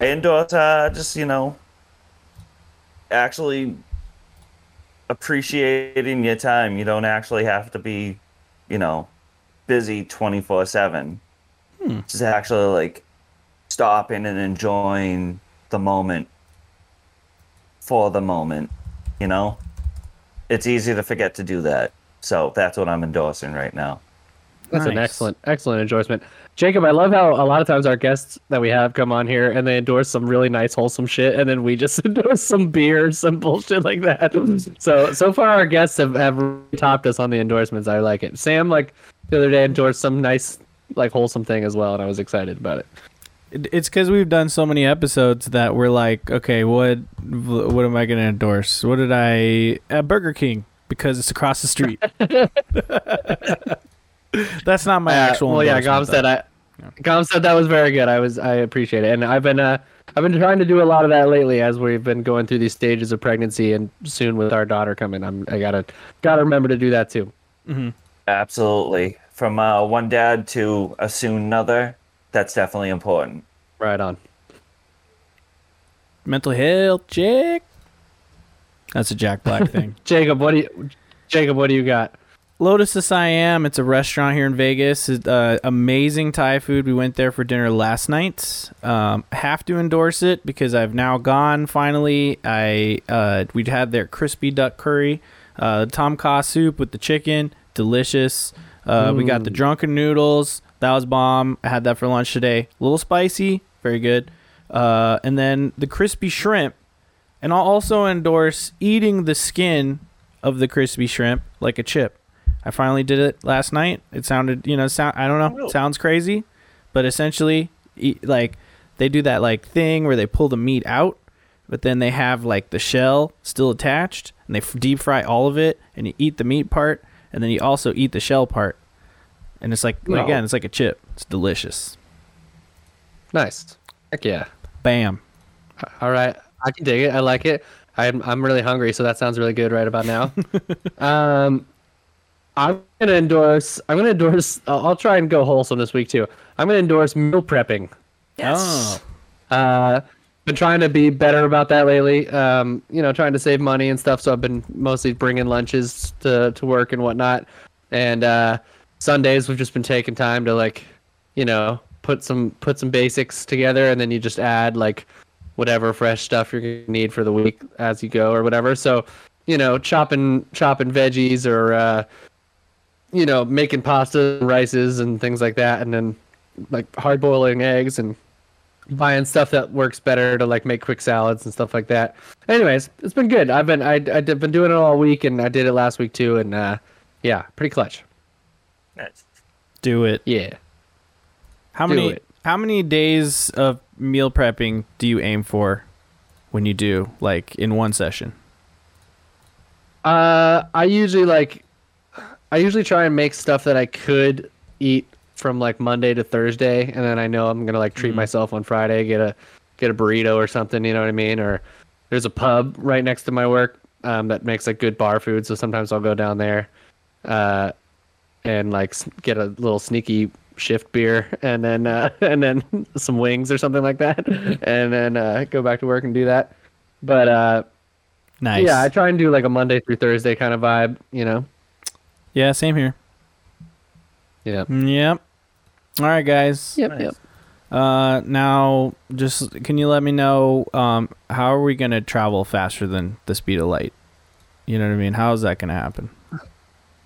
I endorse uh, just you know, actually appreciating your time. You don't actually have to be, you know, busy twenty four seven. Just actually like stopping and enjoying the moment for the moment. You know, it's easy to forget to do that. So that's what I'm endorsing right now. That's an excellent, excellent endorsement. Jacob, I love how a lot of times our guests that we have come on here and they endorse some really nice, wholesome shit, and then we just endorse some beer, some bullshit like that. So, so far our guests have, have really topped us on the endorsements. I like it. Sam, like the other day, endorsed some nice, like wholesome thing as well, and I was excited about it. It- It's because we've done so many episodes that we're like, okay, what what am I going to endorse? What did I? Uh, Burger King because it's across the street. That's not my Uh, actual. well, yeah, Gahmstead I. Gahmstead that was very good. I was, I appreciate it, and I've been, uh, I've been trying to do a lot of that lately as we've been going through these stages of pregnancy, and soon with our daughter coming, I'm, I gotta, gotta remember to do that too. Absolutely. From uh, one dad to a soon another, that's definitely important. Right on. mental health check. That's a Jack Black thing. Jacob, what do you Jacob, what do you got? Lotus of Siam. It's a restaurant here in Vegas. It's, uh, amazing Thai food. We went there for dinner last night. Um, have to endorse it because I've now gone. Finally, I uh, we'd had their crispy duck curry, uh, tom kha soup with the chicken, delicious. Uh, we got the drunken noodles. That was bomb. I had that for lunch today. A little spicy, very good. Uh, and then the crispy shrimp. And I'll also endorse eating the skin of the crispy shrimp like a chip. I finally did it last night. It sounded, you know, sound I don't know, Really? sounds crazy, but essentially, eat, like they do that like thing where they pull the meat out, but then they have like the shell still attached, and they f- deep fry all of it, and you eat the meat part, and then you also eat the shell part, and it's like No. again, it's like a chip. It's delicious. Nice. Heck yeah. Bam. All right, I can dig it. I like it. I'm I'm really hungry, so that sounds really good right about now. um, I'm gonna endorse. I'm gonna endorse. I'll, I'll try and go wholesome this week too. I'm gonna endorse meal prepping. Oh. Uh, been trying to be better about that lately. Um, you know, trying to save money and stuff. So I've been mostly bringing lunches to to work and whatnot. And uh, Sundays we've just been taking time to like, you know, put some put some basics together, and then you just add like whatever fresh stuff you're gonna need for the week as you go or whatever. So, you know, chopping chopping veggies or uh, you know, making pasta, and rices, and things like that, and then like hard boiling eggs and buying stuff that works better to like make quick salads and stuff like that. Anyways, it's been good. I've been I I've been doing it all week, and I did it last week too, and uh, yeah, pretty clutch. Nice. Do it. Yeah. How Do many it. How many days of meal prepping do you aim for when you do like in one session? Uh, I usually like, I usually try and make stuff that I could eat from like Monday to Thursday, and then I know I'm gonna like treat myself on Friday, get a get a burrito or something. You know what I mean? Or there's a pub right next to my work um, that makes like good bar food, so sometimes I'll go down there, uh, and like get a little sneaky shift beer and then uh, and then some wings or something like that, and then uh, go back to work and do that. But uh, Nice. yeah, I try and do like a Monday through Thursday kind of vibe, you know. Yeah, same here. Yeah. Yep. All right, guys. Yep. Nice. Yep. Uh, now, just can you let me know um, how are we gonna travel faster than the speed of light? You know what I mean? How is that gonna happen?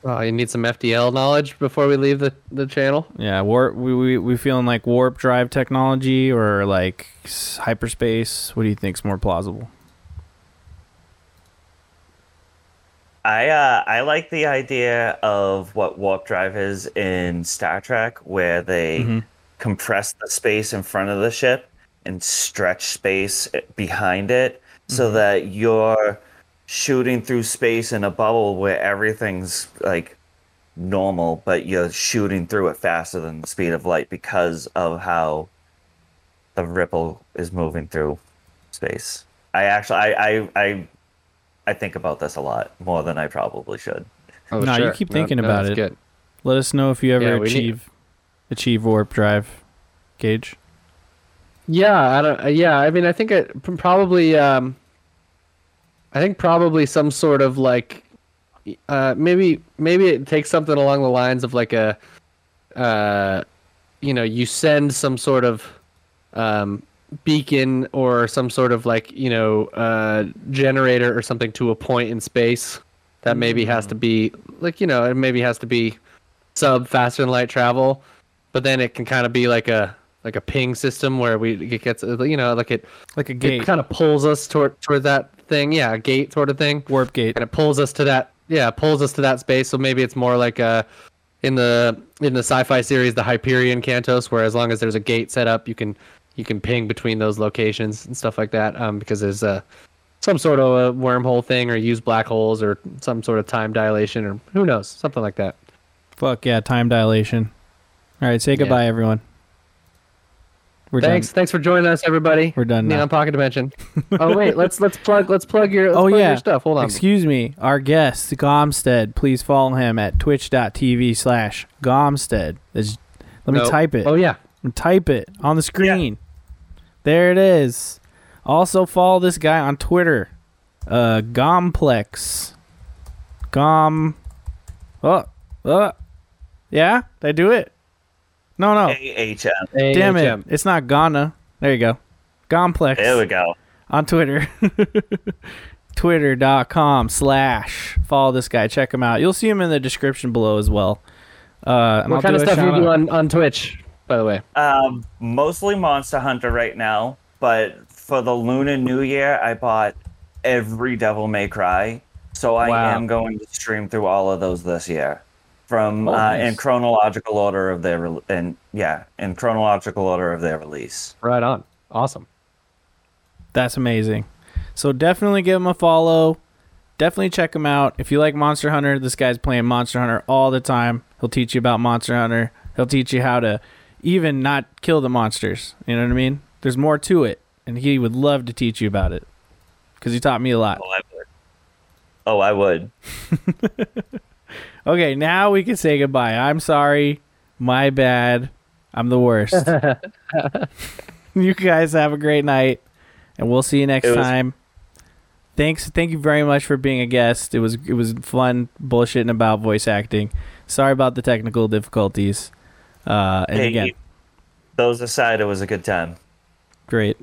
Oh, you need some FTL knowledge before we leave the, the channel. Yeah, warp. We we we feeling like warp drive technology or like hyperspace? What do you think's more plausible? I uh, I like the idea of what warp drive is in Star Trek, where they Mm-hmm. compress the space in front of the ship and stretch space behind it, so Mm-hmm. that you're shooting through space in a bubble where everything's like normal, but you're shooting through it faster than the speed of light because of how the ripple is moving through space. I actually I I I, I think about this a lot more than I probably should. Oh, No, you keep thinking about that's it. Good. Let us know if you ever Yeah, we need- achieve achieve warp drive, Gage. Yeah, I don't. uh, Yeah, I mean, I think it probably. Um, I think probably some sort of like, uh, maybe maybe it takes something along the lines of like a, uh, you know, you send some sort of, um, beacon or some sort of like you know, uh, generator or something to a point in space that maybe has to be like you know, it maybe has to be sub faster than light travel, but then it can kind of be like a like a ping system where we it gets uh, you know like it Like a it gate, kind of pulls us toward toward that thing yeah a gate sort of thing warp gate. and it pulls us to that yeah pulls us to that space so maybe it's more like uh in the in the sci-fi series the Hyperion Cantos where as long as there's a gate set up you can you can ping between those locations and stuff like that um because there's a some sort of a wormhole thing or use black holes or some sort of time dilation or who knows something like that Fuck yeah, time dilation. All right, say Yeah. goodbye, everyone. We're thanks done. thanks for joining us everybody We're done now. Neon Pocket Dimension. oh wait, let's let's plug let's plug your let's oh plug yeah, your stuff. Hold on. Excuse me, our guest Gahmstead. Please follow him at twitch.tv slash Gahmstead. Let me No. type it. Oh yeah. Type it on the screen. There it is. Also follow this guy on Twitter, uh, Gahmplex. Gahm. Oh, oh, yeah. Did I do it? No, no. AHM. Damn it! It's not Ghana. There you go. Gahmplex There we go. on Twitter. Twitter.com slash follow this guy. Check him out. You'll see him in the description below as well. Uh, What I'll kind of do stuff you do on, on Twitch, by the way? Um, mostly Monster Hunter right now, but for the Lunar New Year, I bought every Devil May Cry, so I Wow. am going to stream through all of those this year, from Oh, uh, in chronological order of their re- and yeah, in chronological order of their release. Right on. Awesome. That's amazing. So definitely give him a follow. Definitely check him out. If you like Monster Hunter, this guy's playing Monster Hunter all the time. He'll teach you about Monster Hunter. He'll teach you how to even not kill the monsters. You know what I mean? There's more to it, and he would love to teach you about it because he taught me a lot. Oh, I would. Oh, I would. Okay, now we can say goodbye. I'm sorry. My bad. I'm the worst. you guys have a great night, and we'll see you next was- time. Thanks, thank you very much for being a guest. It was it was fun bullshitting about voice acting. Sorry about the technical difficulties. Uh, and Hey, again, those aside, it was a good time. great.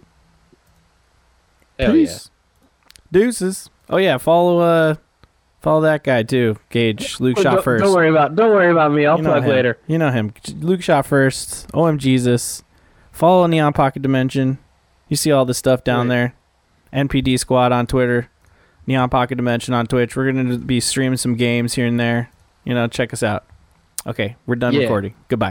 Hell yeah. Peace. Deuces. Oh yeah, follow uh, follow that guy too. Gage Luke Oh, shot first. Don't worry about don't worry about me. I'll You know plug him. later. You know him. Luke shot first. OM Jesus. Follow Neon Pocket Dimension. You see all the stuff down Right. there. NPD Squad on Twitter. Neon Pocket Dimension on Twitch. We're gonna be streaming some games here and there. You know, check us out. Okay, we're done Yeah. recording. Goodbye.